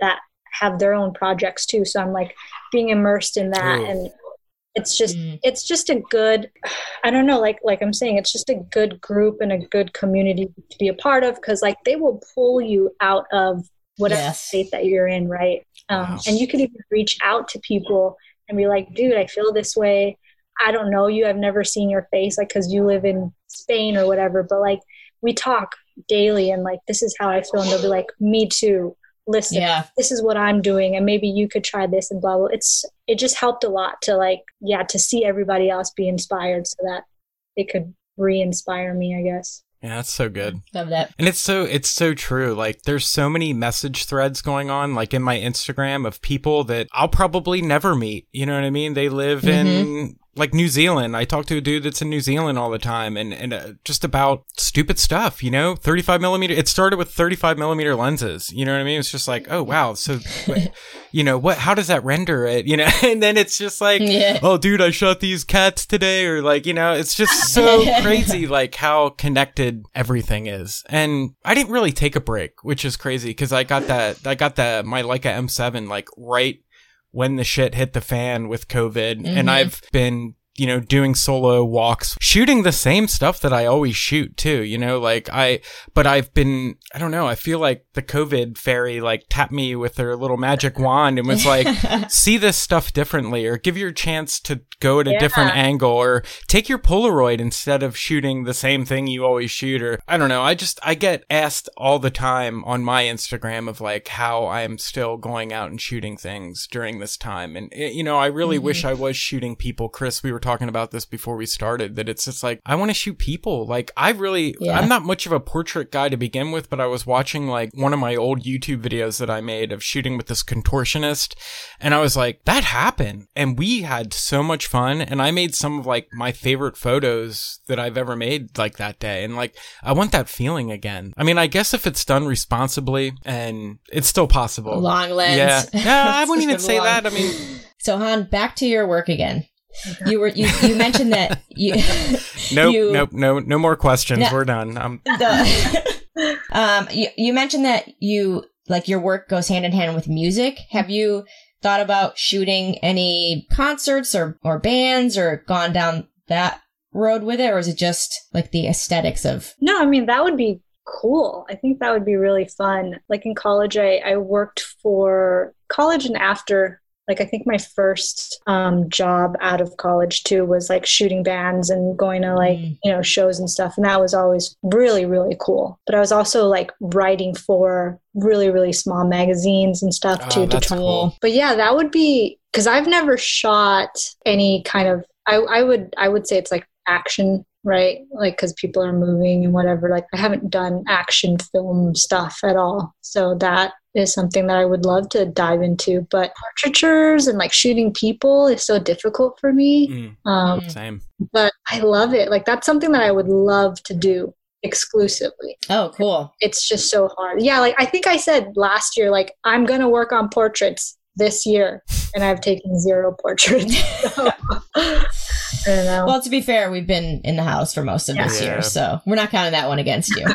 that have their own projects too so i'm like being immersed in that Ooh. and it's just Mm. it's just a good i don't know like like i'm saying it's just a good group and a good community to be a part of because like they will pull you out of whatever Yes. state that you're in right um, Wow. and you could even reach out to people and be like dude i feel this way i don't know you i've never seen your face like because you live in spain or whatever but like we talk daily and like this is how i feel and they'll be like me too listen Yeah. this is what i'm doing and maybe you could try this and blah blah it's it just helped a lot to like yeah to see everybody else be inspired so that it could re-inspire me i guess yeah, that's so good. Love that. And it's so it's so true. Like there's so many message threads going on like in my Instagram of people that I'll probably never meet. You know what I mean? They live in mm-hmm. Like New Zealand. I talk to a dude that's in New Zealand all the time and and uh, just about stupid stuff, you know? 35 millimeter. It started with 35 millimeter lenses. You know what I mean? It's just like, oh wow. So you know, what how does that render it? You know? And then it's just like Yeah. oh dude i shot these cats today or like you know it's just so crazy like how connected everything is and i didn't really take a break which is crazy because i got that i got that my leica m7 like right when the shit hit the fan with covid and Mhm. i've been you know doing solo walks shooting the same stuff that i always shoot too you know like i but i've been i don't know i feel like the covid fairy like tapped me with her little magic wand and was like see this stuff differently or give your chance to go at a Yeah. different angle or take your Polaroid instead of shooting the same thing you always shoot or I don't know. I just, I get asked all the time on my Instagram of like how I am still going out and shooting things during this time. And, eh, you know, I really wish I was shooting people. Chris, we were talking about this before we started that it's just like I want to shoot people. Like I really Yeah. I'm not much of a portrait guy to begin with, but I was watching like one of my old YouTube videos that I made of shooting with this contortionist and I was like that happened and we had so much fun and I made some of like my favorite photos that I've ever made like that day and like I want that feeling again. I mean, I guess if it's done responsibly and it's still possible. Long lens. Yeah. Yeah, I wouldn't even say long. that. I mean, So Han, back to your work again. You were you, you mentioned that you Nope, you, nope, no, no more questions. No. We're done. Um, the- um you, you mentioned that you like your work goes hand in hand with music. Have you thought about shooting any concerts or or bands or gone down that road with it or is it just like the aesthetics of No, I mean, that would be cool. I think that would be really fun. Like in college, I, I worked for college and after. Like, I think my first um, job out of college too was like shooting bands and going to like, Mm. you know, shows and stuff. And that was always really, really cool. But I was also like writing for really, really small magazines and stuff Oh, too. to that's try cool. but yeah, that would be because I've never shot any kind of. I, I would I would say it's like action, right? Like because people are moving and whatever. Like I haven't done action film stuff at all, so that is something that I would love to dive into. But portraitures and like shooting people is so difficult for me. mm, Um, same. but I love it. Like that's something that I would love to do exclusively Oh, cool. it's just so hard. Yeah, like I think I said last year, like I'm gonna work on portraits this year, and I've taken zero portraits. So, I don't know. Well, to be fair, we've been in the house for most of this Yeah. year, so we're not counting that one against you.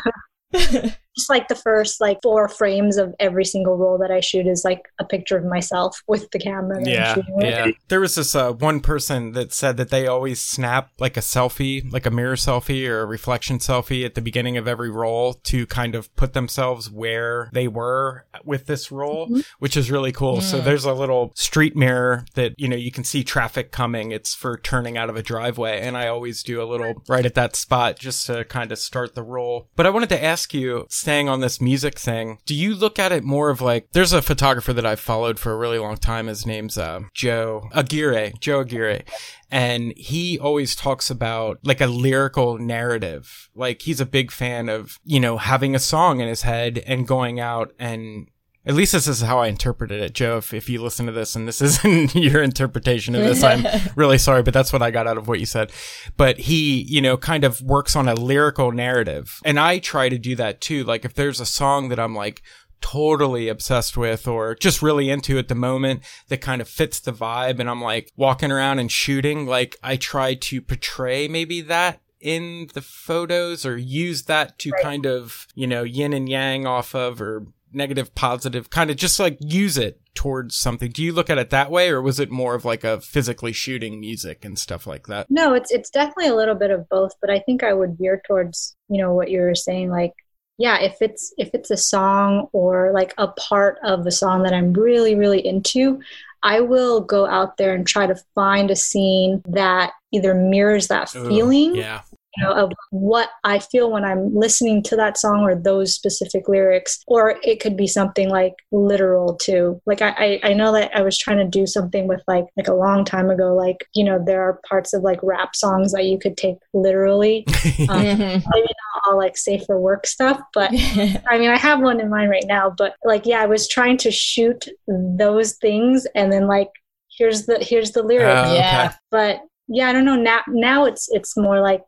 just like the first like four frames of every single roll that I shoot is like a picture of myself with the camera. Yeah, yeah. There was this uh, one person that said that they always snap like a selfie, like a mirror selfie or a reflection selfie at the beginning of every roll to kind of put themselves where they were with this roll, which is really cool. So Mm. there's a little street mirror that, you know, you can see traffic coming. It's for turning out of a driveway. And I always do a little right at that spot just to kind of start the roll. But I wanted to ask you, staying on this music thing, do you look at it more of like, there's a photographer that I've followed for a really long time. His name's uh, Joe Aguirre, Joe Aguirre. And he always talks about like a lyrical narrative. Like he's a big fan of, you know, having a song in his head and going out and at least this is how I interpreted it, Joe. If, if you listen to this and this isn't your interpretation of this, I'm really sorry, but that's what I got out of what you said. But he, you know, kind of works on a lyrical narrative. And I try to do that too. Like if there's a song that I'm like, totally obsessed with or just really into at the moment that kind of fits the vibe and I'm like walking around and shooting like I try to portray maybe that in the photos or use that to kind of you know yin and yang off of or negative positive kind of just like use it towards something. Do you look at it that way or was it more of like a physically shooting music and stuff like that? No, it's it's definitely a little bit of both, but I think I would veer towards, you know, what you were saying like yeah, if it's if it's a song or like a part of the song that I'm really really into, I will go out there and try to find a scene that either mirrors that Ugh, feeling yeah you know, of what I feel when I'm listening to that song or those specific lyrics, or it could be something like literal too. Like I, I, I know that I was trying to do something with like like a long time ago. Like you know, there are parts of like rap songs that you could take literally. Um, Mhm. maybe not all like safe for work stuff, but I mean, I have one in mind right now. But like, yeah, I was trying to shoot those things, and then like, here's the here's the lyrics Oh, Yeah. but yeah i don't know now now it's it's more like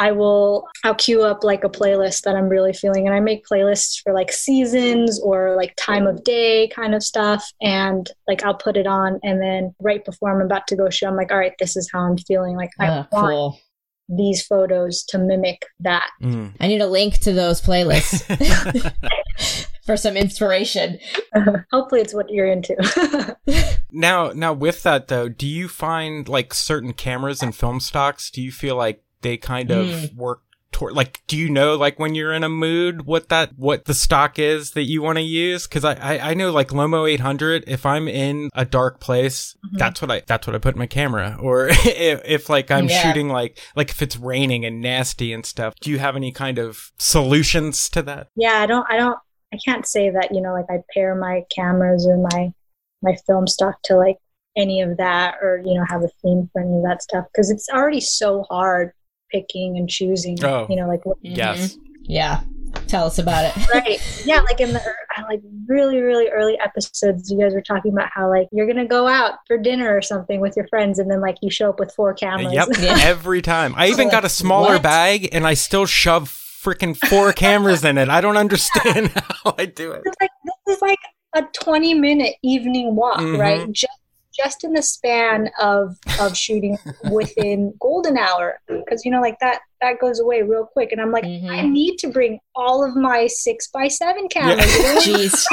i will i'll queue up like a playlist that i'm really feeling and i make playlists for like seasons or like time of day kind of stuff and like i'll put it on and then right before i'm about to go shoot i'm like all right this is how i'm feeling like i Oh, want cool. these photos to mimic that Mm. I need a link to those playlists for some inspiration. hopefully it's what you're into Now, now with that though, do you find like certain cameras and film stocks? Do you feel like they kind of Mm. work toward like? Do you know like when you're in a mood what that what the stock is that you want to use? Because I, I I know like Lomo 800. If I'm in a dark place, Mhm. that's what I that's what I put in my camera. Or if, if like I'm Yeah. shooting like like if it's raining and nasty and stuff. Do you have any kind of solutions to that? yeah i don't i don't i can't say that you know like i pair my cameras or my my film stock to like any of that or you know have a theme for any of that stuff because it's already so hard picking and choosing. Oh. You know, like what Yes. Yeah. Tell us about it. right yeah like in the like really really early episodes you guys were talking about how like you're gonna go out for dinner or something with your friends and then like you show up with four cameras Yep. Yeah. Every time. I even got a smaller What? bag and I still shove freaking four cameras in it. I don't understand how I do it. it's like this is like a 20 minute evening walk Mhm. right just just in the span of of shooting within golden hour because you know like that that goes away real quick and i'm like Mhm. i need to bring all of my six by seven cameras You know? Jeez.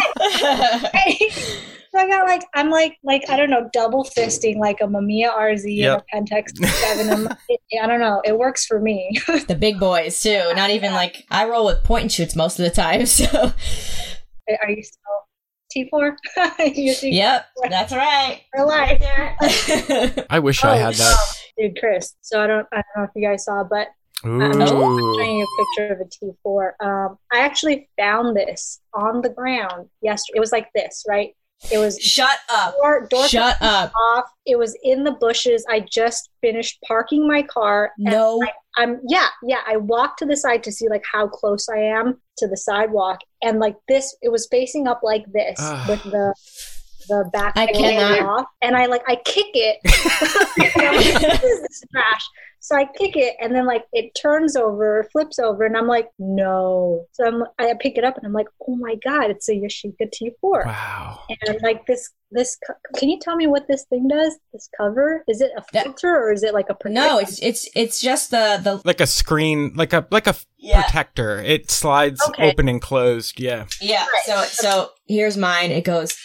so I got like I'm like like I don't know double fisting like a Mamiya RZ Yep. and a Pentax seven. I'm, it, I don't know. It works for me. the big boys too. Not even like I roll with point and shoots most of the time. So Are you still T four? yep, that's right. for life, There. I wish I had that. dude, Chris. So I don't I don't know if you guys saw, but Ooh. I'm showing you a picture of a T four. Um, I actually found this on the ground yesterday. It was like this, right? It was Shut up. door, door Shut up. off. It was in the bushes. I just finished parking my car. and No. I'm yeah, yeah. I walked to the side to see like how close I am to the sidewalk, and like this, it was facing up like this with the the back I door cannot. off, and I like I kick it. I'm like, what is this trash? So I kick it, and then like it turns over, flips over, and I'm like, no. So I'm, I pick it up, and I'm like, oh my god, it's a Yashica T4 Wow. and like this this can you tell me what this thing does this cover is it a That- filter or is it like a No, it's it's it's just the the Like a screen, like a like a Yeah. protector. It slides Okay. open and closed. Yeah. yeah. So so here's mine. It goes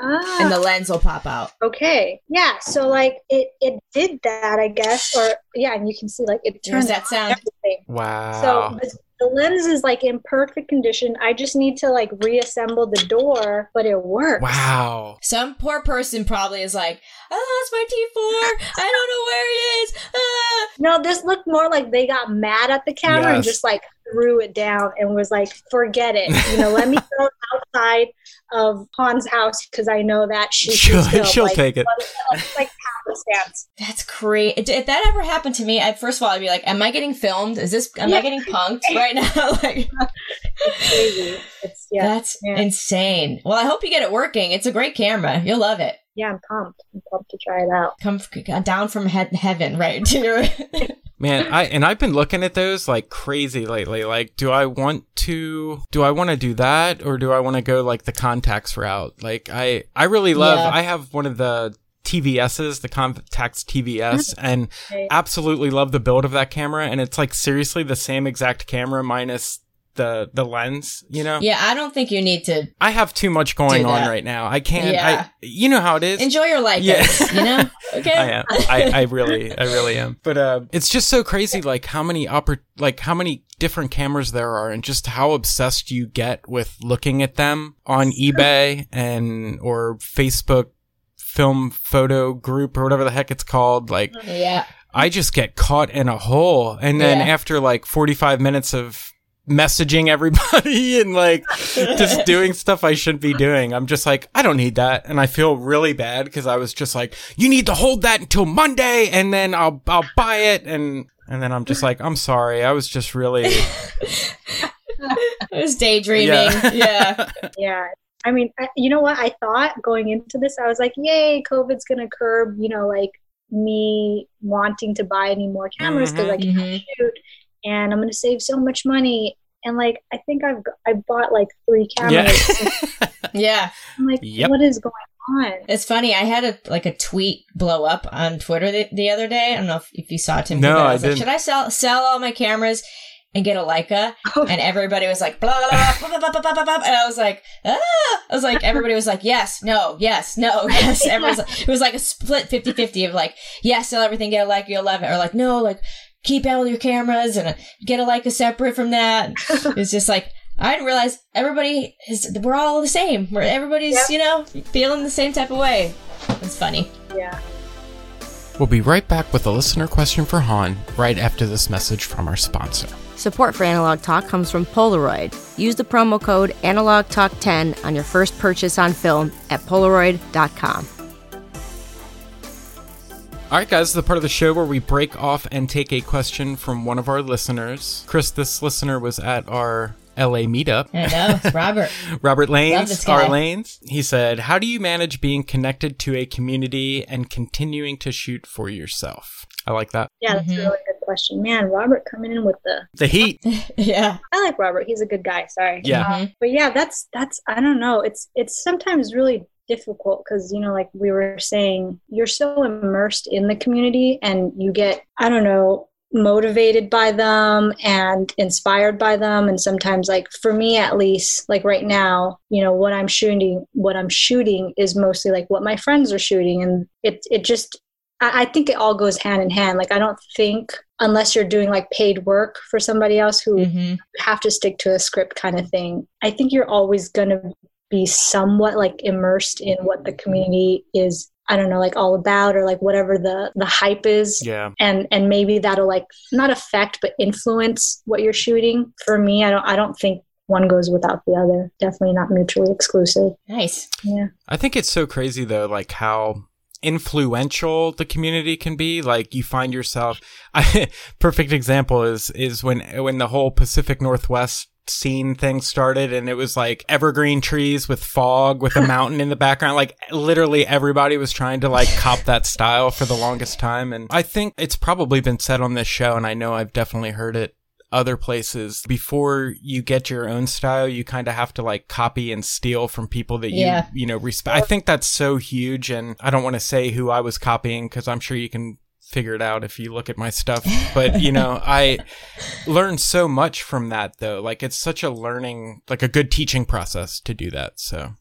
ah, and the lens will pop out. okay yeah so like it it did that i guess or yeah and you can see like it turns that sound. everything Wow. so the, the lens is like in perfect condition i just need to like reassemble the door but it works wow. Some poor person probably is like, I lost my T4. I don't know where it is. Ah. no this looked more like they got mad at the camera and just like threw it down and was like forget it you know let me go outside of Han's house because I know that she She'll, still, she'll like, take it. like, like happenstance. That's great. If if that ever happened to me, I first of all I'd be like, Am I getting filmed? Is this am I getting punked right now? like It's crazy. It's yeah, that's yeah. insane. Well, I hope you get it working. It's a great camera. You'll love it. yeah. I'm pumped. I'm pumped to try it out. Come f- uh, down from he- heaven, right? to your Man, I and I've been looking at those like crazy lately. Like, do I want to do I want to do that or do I want to go like the Contax route? Like I I really love Yeah. I have one of the TVSs, the Contax TVS, and Right. absolutely love the build of that camera. And it's like seriously the same exact camera minus the the lens. You know, yeah, I don't think you need to I have too much going on right now. I can't. Yeah. I you know how it is. enjoy your life. Yeah. you know. Okay. I am. I, I really, I really am. But uh, it's just so crazy, like how many oppor- like how many different cameras there are, and just how obsessed you get with looking at them on eBay and or Facebook film photo group or whatever the heck it's called. Like Yeah. I just get caught in a hole, and then Yeah. after like forty five minutes of messaging everybody and like just doing stuff I shouldn't be doing. I'm just like, I don't need that. And I feel really bad because I was just like, you need to hold that until Monday and then I'll, I'll buy it. And, and then I'm just like, I'm sorry. I was just really, I was daydreaming. Yeah. yeah. Yeah. I mean, I, you know what? I thought going into this, I was like, yay, COVID's going to curb, you know, like me wanting to buy any more cameras because I can Mhm. shoot and I'm going to save so much money. And like, I think I've g- I bought like three cameras. yeah. Yeah. I'm like, Yep. what is going on? It's funny. I had a like a tweet blow up on Twitter the, the other day. I don't know if, if you saw it, Tim. No, but I didn't. Should I sell sell all my cameras and get a Leica? And everybody was like, blah, blah, blah, blah, blah, blah, blah, blah, blah. and I was like, ah! I was like, everybody was like, yes, no, yes, no, yes. Everyone's like, it was like a split 50-50 of like, yes, sell everything, get a Leica, you'll love it, or like, no, like, keep all your cameras and uh, get a Leica separate from that. It's just like. I didn't realize everybody is, we're all the same. We're, everybody's, Yep. you know, feeling the same type of way. It's funny. Yeah. We'll be right back with a listener question for Han right after this message from our sponsor. Support for Analog Talk comes from Polaroid. Use the promo code AnalogTalk10 on your first purchase on film at Polaroid.com. All right, guys, the part of the show where we break off and take a question from one of our listeners. Chris, this listener was at our LA meetup. I know, it's Robert. Robert Love Lanes, our Lanes. He said, How do you manage being connected to a community and continuing to shoot for yourself? I like that. Yeah, that's Mhm. a really good question. Man, Robert coming in with the The heat. yeah. I like Robert. He's a good guy. Sorry. Yeah. Mhm. But yeah, that's that's I don't know. It's it's sometimes really difficult because you know like we were saying you're so immersed in the community and you get I don't know motivated by them and inspired by them and sometimes like for me at least like right now you know what i'm shooting what i'm shooting is mostly like what my friends are shooting and it it just I, I think it all goes hand in hand like i don't think unless you're doing like paid work for somebody else who Mhm. have to stick to a script kind of thing. I think you're always going to be somewhat like immersed in what the community is I don't know like all about or like whatever the the hype is Yeah. and and maybe that'll like not affect but influence what you're shooting. For me, I don't I don't think one goes without the other. Definitely not mutually exclusive. Nice. Yeah. I think it's so crazy though, like how influential the community can be. Like you find yourself. I, perfect example is is when when the whole Pacific Northwest scene thing started and it was like evergreen trees with fog with a mountain in the background like literally everybody was trying to like cop that style for the longest time and i think it's probably been said on this show and i know i've definitely heard it other places. Before you get your own style you kind of have to like copy and steal from people that you you know respect. I think that's so huge and i don't want to say who i was copying because i'm sure you can figure it out if you look at my stuff. But you know i learned so much from that though. Like it's such a learning like a good teaching process to do that so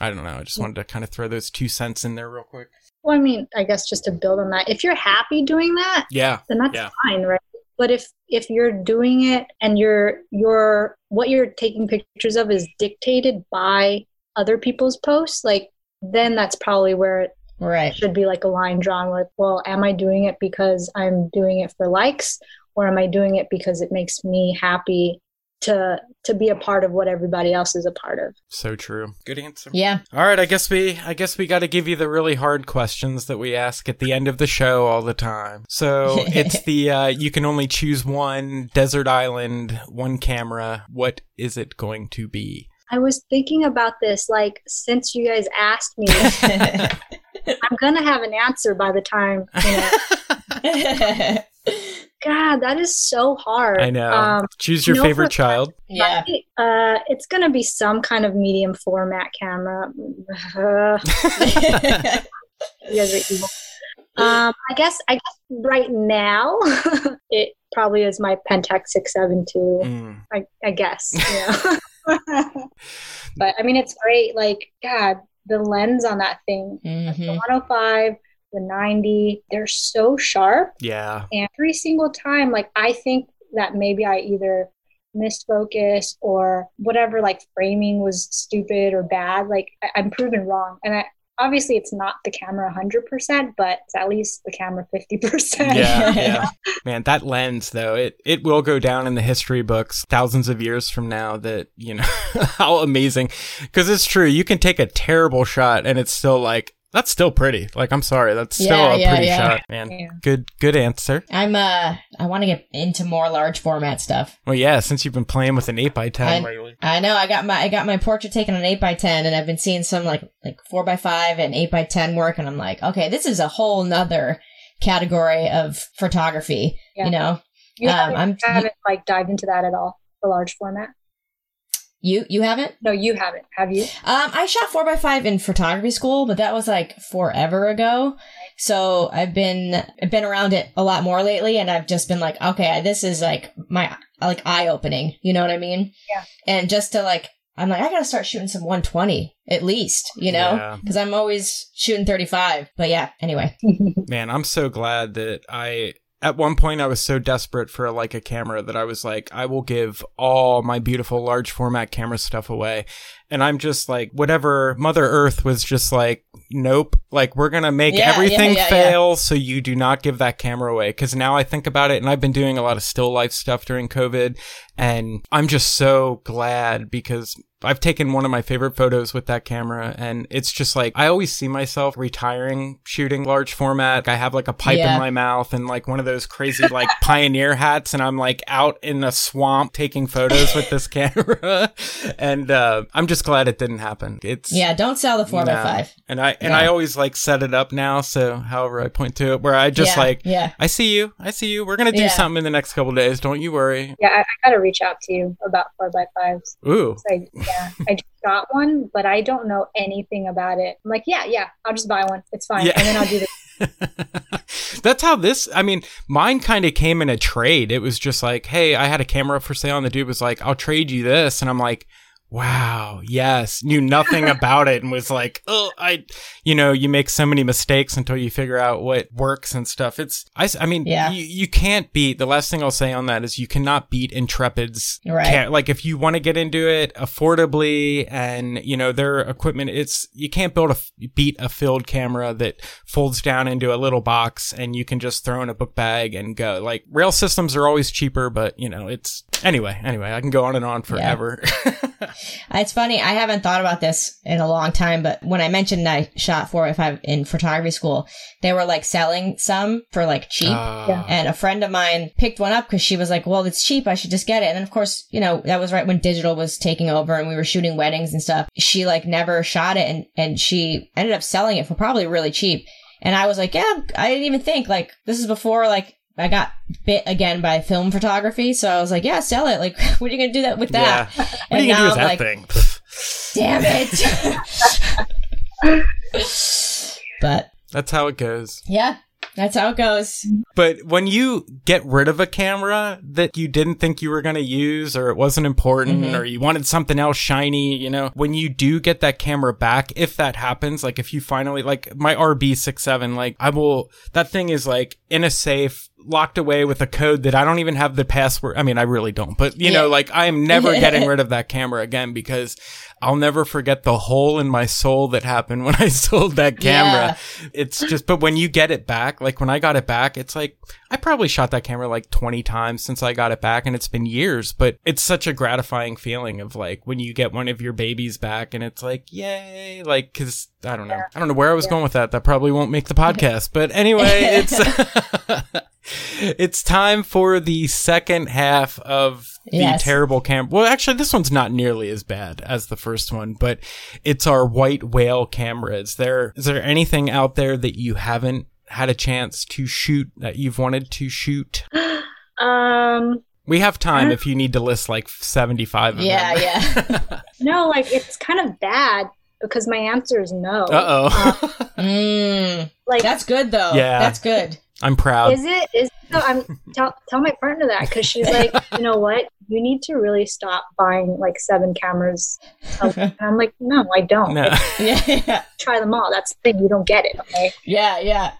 i don't know. I just wanted to kind of throw those two cents in there real quick. Well, I mean, I guess just to build on that, if you're happy doing that, yeah. then that's Yeah. fine, right? But if if you're doing it and you're you're what you're taking pictures of is dictated by other people's posts, like then that's probably where it Right. should be like a line drawn with, well, am I doing it because I'm doing it for likes or am I doing it because it makes me happy to to be a part of what everybody else is a part of? so true good answer Yeah. All right, I guess we I guess we got to give you the really hard questions that we ask at the end of the show all the time. So, it's the uh you can only choose one desert island, one camera. What is it going to be? I was thinking about this like since you guys asked me, I'm gonna have an answer by the time you know God, that is so hard. I know. Um, choose your no, favorite for- child. yeah. uh, it's gonna be some kind of medium format camera. You guys are evil. Um, I guess I guess right now it probably is my Pentax six seven two. Mm. I, I guess. Yeah. but I mean, it's great. Like God, the lens on that thing, the Mhm. 105, the 90, they're so sharp. Yeah. And every single time, like I think that maybe I either missed focus or whatever, like framing was stupid or bad. Like I- I'm proven wrong, and I obviously it's not the camera 100%, but it's at least the camera 50%. Yeah, yeah. Man, that lens though, it it will go down in the history books thousands of years from now that, you know, how amazing. Cuz it's true, you can take a terrible shot and it's still like that's still pretty. Like I'm sorry, that's still Yeah, a yeah, pretty yeah. shot, man. Yeah. Good good answer. I'm uh I want to get into more large format stuff. Well, yeah, since you've been playing with an 8 by 10 I- lately. I know I got my I got my portrait taken on eight x ten, and I've been seeing some like like four x five and eight x ten work, and I'm like, okay, this is a whole nother category of photography. Yeah. You know, You Um, haven't, I'm- haven't like dived into that at all, the large format. You you haven't. No, you haven't. Have you? Um, I shot four x five in photography school, but that was like forever ago. So I've been I've been around it a lot more lately, and I've just been like, okay, this is like my like eye opening. You know what I mean? Yeah. And just to like, I'm like, I gotta start shooting some 120 at least, you know, Yeah. because I'm always shooting 35. But yeah, anyway, Man, I'm so glad that I at one point I was so desperate for like a camera that I was like, I will give all my beautiful large format camera stuff away. And I'm just like, whatever. Mother Earth was just like, nope. Like we're gonna make Yeah, everything yeah, yeah, fail, so you do not give that camera away. Because now I think about it, and I've been doing a lot of still life stuff during COVID, and I'm just so glad because I've taken one of my favorite photos with that camera and it's just like I always see myself retiring shooting large format. I have like a pipe Yeah. in my mouth and like one of those crazy like pioneer hats and I'm like out in a swamp taking photos with this camera. and uh I'm just glad it didn't happen. It's Yeah, don't sell the four no. by five. And I and Yeah. I always like set it up now so however I point to it where I just Yeah, like yeah. I see you. I see you. We're going to do Yeah. something in the next couple days. Don't you worry. Yeah, I, I gotta reach out to you about four by fives. Ooh. So I, yeah, I just got one, but I don't know anything about it. I'm like, yeah, yeah, I'll just buy one. It's fine, Yeah. and then I'll do the. That's how this, I mean, mine kind of came in a trade. It was just like, hey, I had a camera for sale, and the dude was like, I'll trade you this. And I'm like, wow, yes, knew nothing about it and was like, oh, I, you know, you make so many mistakes until you figure out what works and stuff. It's, I, I mean, Yeah. you, you can't beat, the last thing I'll say on that is you cannot beat Intrepid's Right. like if you want to get into it affordably and you know their equipment it's you can't build a, beat a field camera that folds down into a little box and you can just throw in a book bag and go like rail systems are always cheaper but you know it's anyway anyway i can go on and on forever It's funny. I haven't thought about this in a long time, but when I mentioned I shot four by five in photography school, they were like selling some for like cheap. Uh, And a friend of mine picked one up because she was like, well, it's cheap. I should just get it. And then, of course, you know, that was right when digital was taking over and we were shooting weddings and stuff. She like never shot it and, and she ended up selling it for probably really cheap. And I was like, yeah, I didn't even think like this is before like I got bit again by film photography. So I was like, yeah, sell it. Like, what are you going to do that with that? yeah what are And you gonna do with now, that like, thing Damn it. but that's how it goes yeah, that's how it goes. But when you get rid of a camera that you didn't think you were going to use or it wasn't important Mhm. or you wanted something else shiny, you know, when you do get that camera back, if that happens, like if you finally, like my RB67, like I will, that thing is like in a safe, locked away with a code that I don't even have the password. I mean, I really don't, but you know, like I am never getting rid of that camera again because I'll never forget the hole in my soul that happened when I sold that camera. It's just, but when you get it back, like when I got it back, it's like, I probably shot that camera like 20 times since I got it back and it's been years, but it's such a gratifying feeling of like when you get one of your babies back and it's like, yay, like, cause I don't know. I don't know where I was going with that. That probably won't make the podcast, but anyway, it's, it's time for the second half of the Yes. terrible camp. Well, actually, this one's not nearly as bad as the first one, but it's our white whale camera. Is there is there anything out there that you haven't had a chance to shoot that you've wanted to shoot? Um, We have time if you need to list like seventy five. Yeah, yeah. no, like it's kind of bad because my answer is no. Uh oh. Mm, Like, that's good though. Yeah. That's good. I'm proud. is it? Is no? I'm tell tell my partner that because she's like, you know what? You need to really stop buying like seven cameras. And I'm like, no, I don't. No. Like, Yeah, yeah, try them all. That's the thing. You don't get it. Okay. yeah, yeah.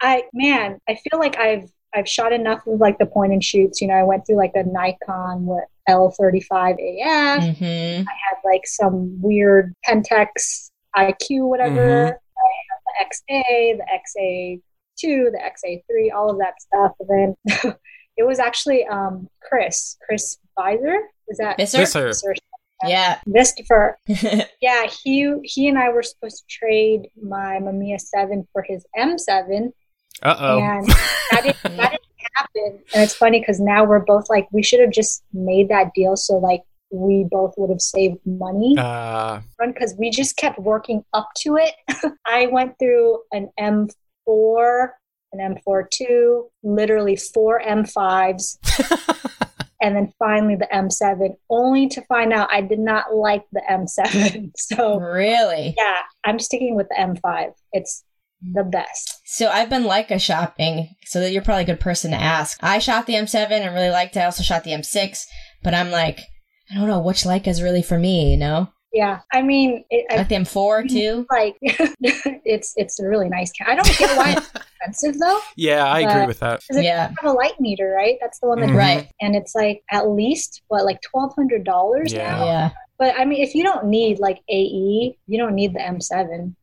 I man, I feel like I've I've shot enough of like the point and shoots. You know, I went through like a Nikon with L35 AF. hmm I had like some weird Pentax IQ, whatever. Mhm. I had the XA, the XA2, the XA3, all of that stuff. And then it was actually um, Chris, Chris Visor. Is that Visser? Visser. Visser? Yeah. Vistifer. Yeah, he he and I were supposed to trade my Mamiya 7 for his M7, Uh oh. and that didn't, that didn't happen. And it's funny because now we're both like, we should have just made that deal so like we both would have saved money Uh, because we just kept working up to it. I went through an M4, an M42, literally four M5s, and then finally the M7, only to find out I did not like the M7. So really? yeah, I'm sticking with the M5. It's mm. the best. So I've been Leica shopping, so that you're probably a good person to ask. I shot the M7 and really liked it. I also shot the M6, but I'm like, I don't know which Leica is really for me, you know? Yeah, I mean, it, I I like the M4 too. like it's it's a really nice camera. I don't get why it's expensive though. yeah, I agree with that. Because it Yeah. have a light meter, right? That's the one that Mhm. Right. and it's like at least what like twelve hundred dollars Yeah. now. Yeah. But I mean, if you don't need like AE, you don't need the M7.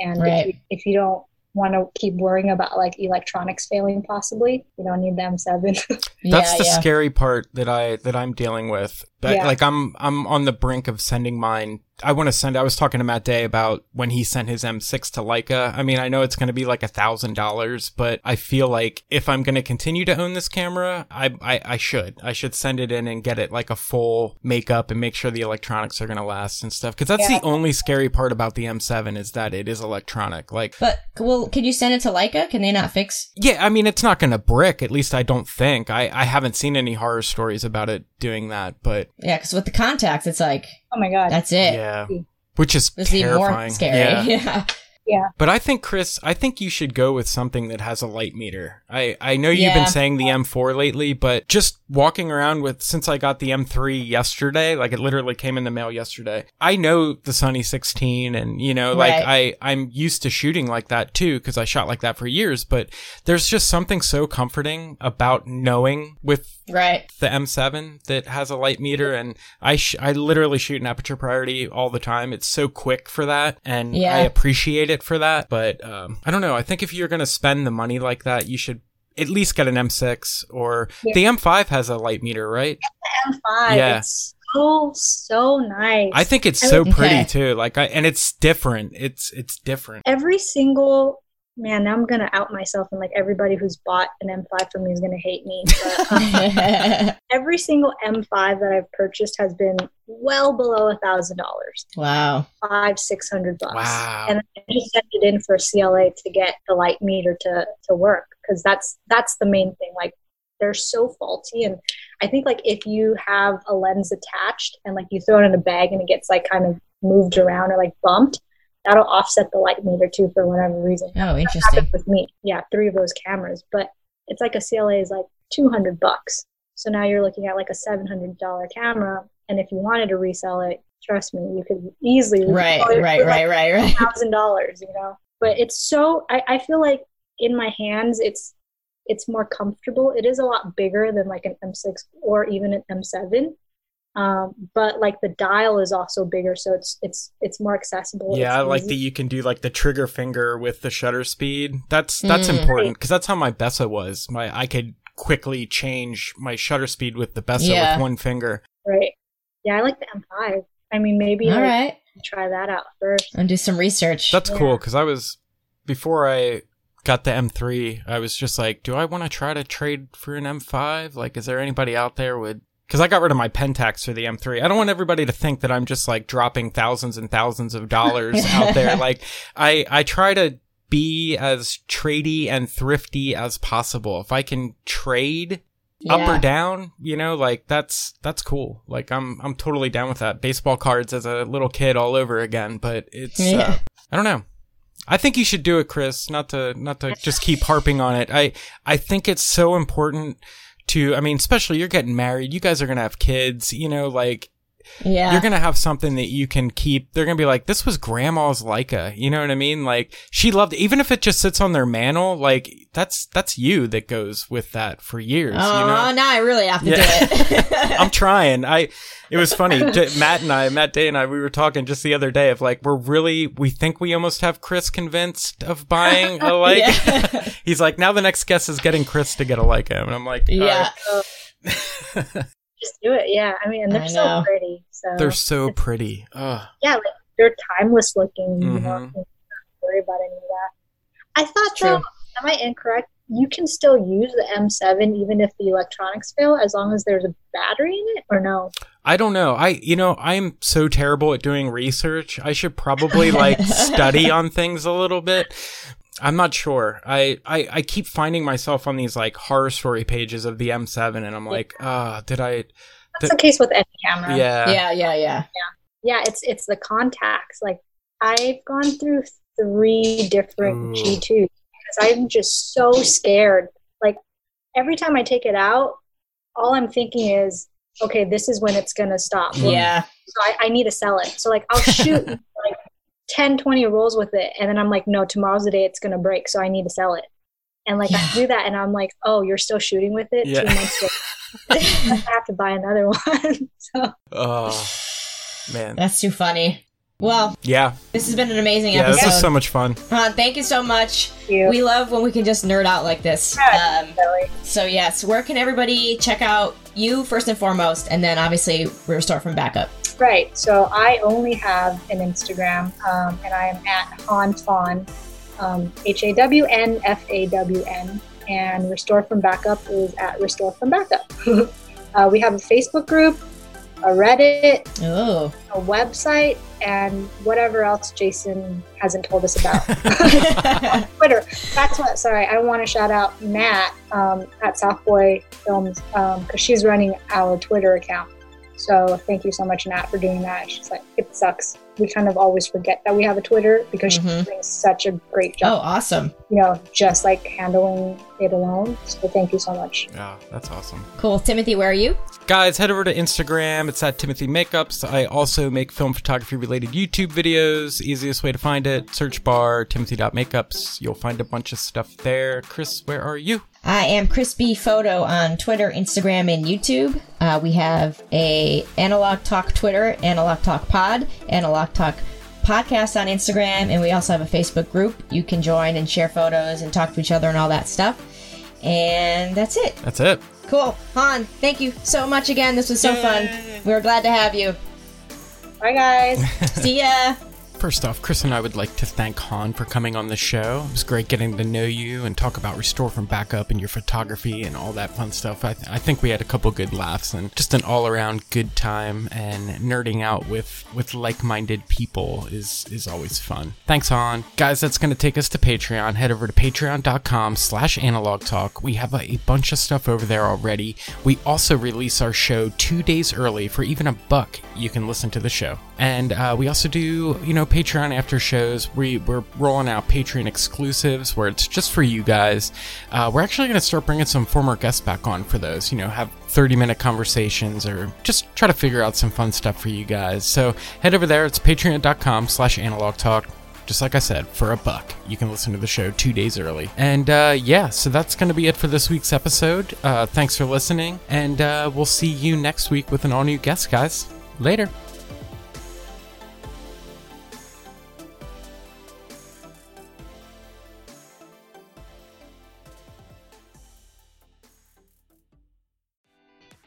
And Right. if, you, if you don't want to keep worrying about like electronics failing, possibly, you don't need the M7. That's yeah, the yeah. scary part that I that I'm dealing with. But Yeah. like I'm I'm on the brink of sending mine. I want to send. I was talking to Matt Day about when he sent his M6 to Leica. I mean, I know it's going to be like a thousand dollars, but I feel like if I'm going to continue to own this camera, I, I I should I should send it in and get it like a full makeup and make sure the electronics are going to last and stuff. Because that's Yeah. the only scary part about the M7 is that it is electronic. Like But well, could you send it to Leica? Can they not fix? yeah, I mean, it's not going to brick. At least I don't think. I, I haven't seen any horror stories about it doing that, but Yeah, because with the Contax, it's like oh my God. that's it. yeah, which is It's even terrifying. more scary. Yeah. Yeah. But I think Chris, I think you should go with something that has a light meter. I I know you've Yeah. been saying the M4 lately, but just walking around with since I got the M3 yesterday, like it literally came in the mail yesterday. I know the Sunny 16 and you know, like Right. I I'm used to shooting like that too cuz I shot like that for years, but there's just something so comforting about knowing with Right. the M7 that has a light meter, and I sh- I literally shoot an aperture priority all the time. It's so quick for that, and Yeah. I appreciate it for that. But um, I don't know. I think if you're gonna spend the money like that, you should at least get an M6 or Yeah. the M5 has a light meter, right? M5. Yeah. It's so, so nice. I think it's so pretty too. Like I and it's different. It's it's different. every single man now i'm gonna out myself and like everybody who's bought an m5 from me is gonna hate me but um, every single m5 that i've purchased has been well below a thousand dollars wow. five six hundred bucks Wow. and i just sent it in for a cla to get the light meter to to work because that's that's the main thing like they're so faulty and i think like if you have a lens attached and like you throw it in a bag and it gets like kind of moved around or like bumped that'll offset the light meter too for whatever reason Oh, interesting. with me. Yeah, three of those cameras, but it's like a CLA is like 200 bucks. So now you're looking at like a $700 camera. And if you wanted to resell it, trust me, you could easily Right. it Right. for, Right. like, Right. Right. thousand dollars, you know. But it's so I, I feel like in my hands it's it's more comfortable. It is a lot bigger than like an M6 or even an M7. Um, but like the dial is also bigger, so it's it's it's more accessible. Yeah, I It's like that you can do like the trigger finger with the shutter speed. That's that's Mm. important because that's how my Bessa was. My I could quickly change my shutter speed with the Bessa Yeah. with one finger. right. Yeah, I like the M5. I mean, maybe All like, right. try that out first. And do some research. That's Yeah. cool because I was before I got the M3. I was just like, do I want to try to trade for an M5? Like, is there anybody out there with? Because I got rid of my Pentax for the M3. I don't want everybody to think that I'm just like dropping thousands and thousands of dollars out there. Like, I I try to be as tradey and thrifty as possible. If I can trade up or down, you know, like that's that's cool. Like I'm I'm totally down with that. Baseball cards as a little kid all over again, but it's uh, I don't know. I think you should do it, Chris. Not to not to just keep harping on it. I I think it's so important to I mean, especially you're getting married, you guys are gonna have kids, you know, like Yeah. you're gonna have something that you can keep. They're gonna be like, "This was Grandma's Leica." You know what I mean? Like she loved, it. even if it just sits on their mantle. Like that's that's you that goes with that for years. Oh, you know? now I really have to Yeah. do it. I'm trying. I. It was funny. Matt and I, Matt Day and I, we were talking just the other day of like we're really we think we almost have Chris convinced of buying a Leica. Yeah. He's like, now the next guess is getting Chris to get a Leica, and I'm like, yeah. right. Oh. Just do it. Yeah. I mean, and they're I so know. pretty. So they're so pretty. Ugh. yeah, like they're timeless looking. You know, you don't mm-hmm. worry about any of that. I thought True. though, am I incorrect? You can still use the M7 even if the electronics fail, as long as there's a battery in it, or no? I don't know. I, you know, I'm so terrible at doing research. I should probably like study on things a little bit. I'm not sure. I, I, I keep finding myself on these like horror story pages of the M7 and I'm like, ah, did I, That's the case with any camera. yeah. Yeah. Yeah. Yeah. yeah it's it's the Contax like i've gone through three different Ooh. g2s because i'm just so scared like every time i take it out all i'm thinking is okay this is when it's gonna stop Yeah. so I, I need to sell it so like i'll shoot like 10 20 rolls with it and then i'm like no tomorrow's the day it's gonna break so i need to sell it and like Yeah. i do that and i'm like oh you're still shooting with it Yeah. two months later i have to buy another one so Oh. Man. That's too funny. Well, Yeah. this has been an amazing Yeah, episode. this was so much fun. Han, thank you so much. you. We love when we can just nerd out like this. Yeah, Um, Really. so yes, where can everybody check out you first and foremost, and then obviously restore from backup. Right. So I only have an Instagram, um, and I am at Han Fawn, um, H A W N F A W N, and Restore from Backup is at Restore from Backup. uh, we have a Facebook group, a Reddit, Oh, a website, and whatever else Jason hasn't told us about. Twitter. That's what. Sorry, I want to shout out Matt um, at Softboy Films because she's running our Twitter account. So thank you so much, Nat, for doing that. She's like, it sucks. We kind of always forget that we have a Twitter because Mhm. she's doing such a great job. oh, awesome, You know, just like handling it alone. So thank you so much. Yeah, that's awesome. cool. Timothy, where are you? Guys, head over to Instagram. It's at Timothy Makeups. I also make film photography related YouTube videos. Easiest way to find it, search bar timothy.makeups. You'll find a bunch of stuff there. Chris, where are you? I am Chris B Photo on Twitter, Instagram, and YouTube. Uh, we have a Analog Talk Twitter, Analog Talk Pod, Analog Talk Podcast on Instagram, and we also have a Facebook group. You can join and share photos and talk to each other and all that stuff. And that's it. That's it. Cool. Han, thank you so much again. This was so fun. We were glad to have you. Bye, guys. See ya. First off, Chris and I would like to thank Han for coming on the show. It was great getting to know you and talk about Restore from Backup and your photography and all that fun stuff. I, th- I think we had a couple good laughs and just an all around good time and nerding out with, with like minded people is, is always fun. Thanks, Han. Guys, that's going to take us to Patreon. Head over to patreon.com slash analog talk. We have a, a bunch of stuff over there already. We also release our show two days early for even a buck. You can listen to the show. And uh, we also do, you Patreon after shows. We, we're rolling out Patreon exclusives where it's just for you guys. Uh, we're actually going to start bringing some former guests back on for those, you know, have 30 minute conversations or just try to figure out some fun stuff for you guys. So head over there. It's patreon.com slash analog talk just like I said, for a buck, you can listen to the show two days early. And uh, yeah, so that's going to be it for this week's episode. Uh, thanks for listening, and uh, we'll see you next week with an all new guest, guys. Later.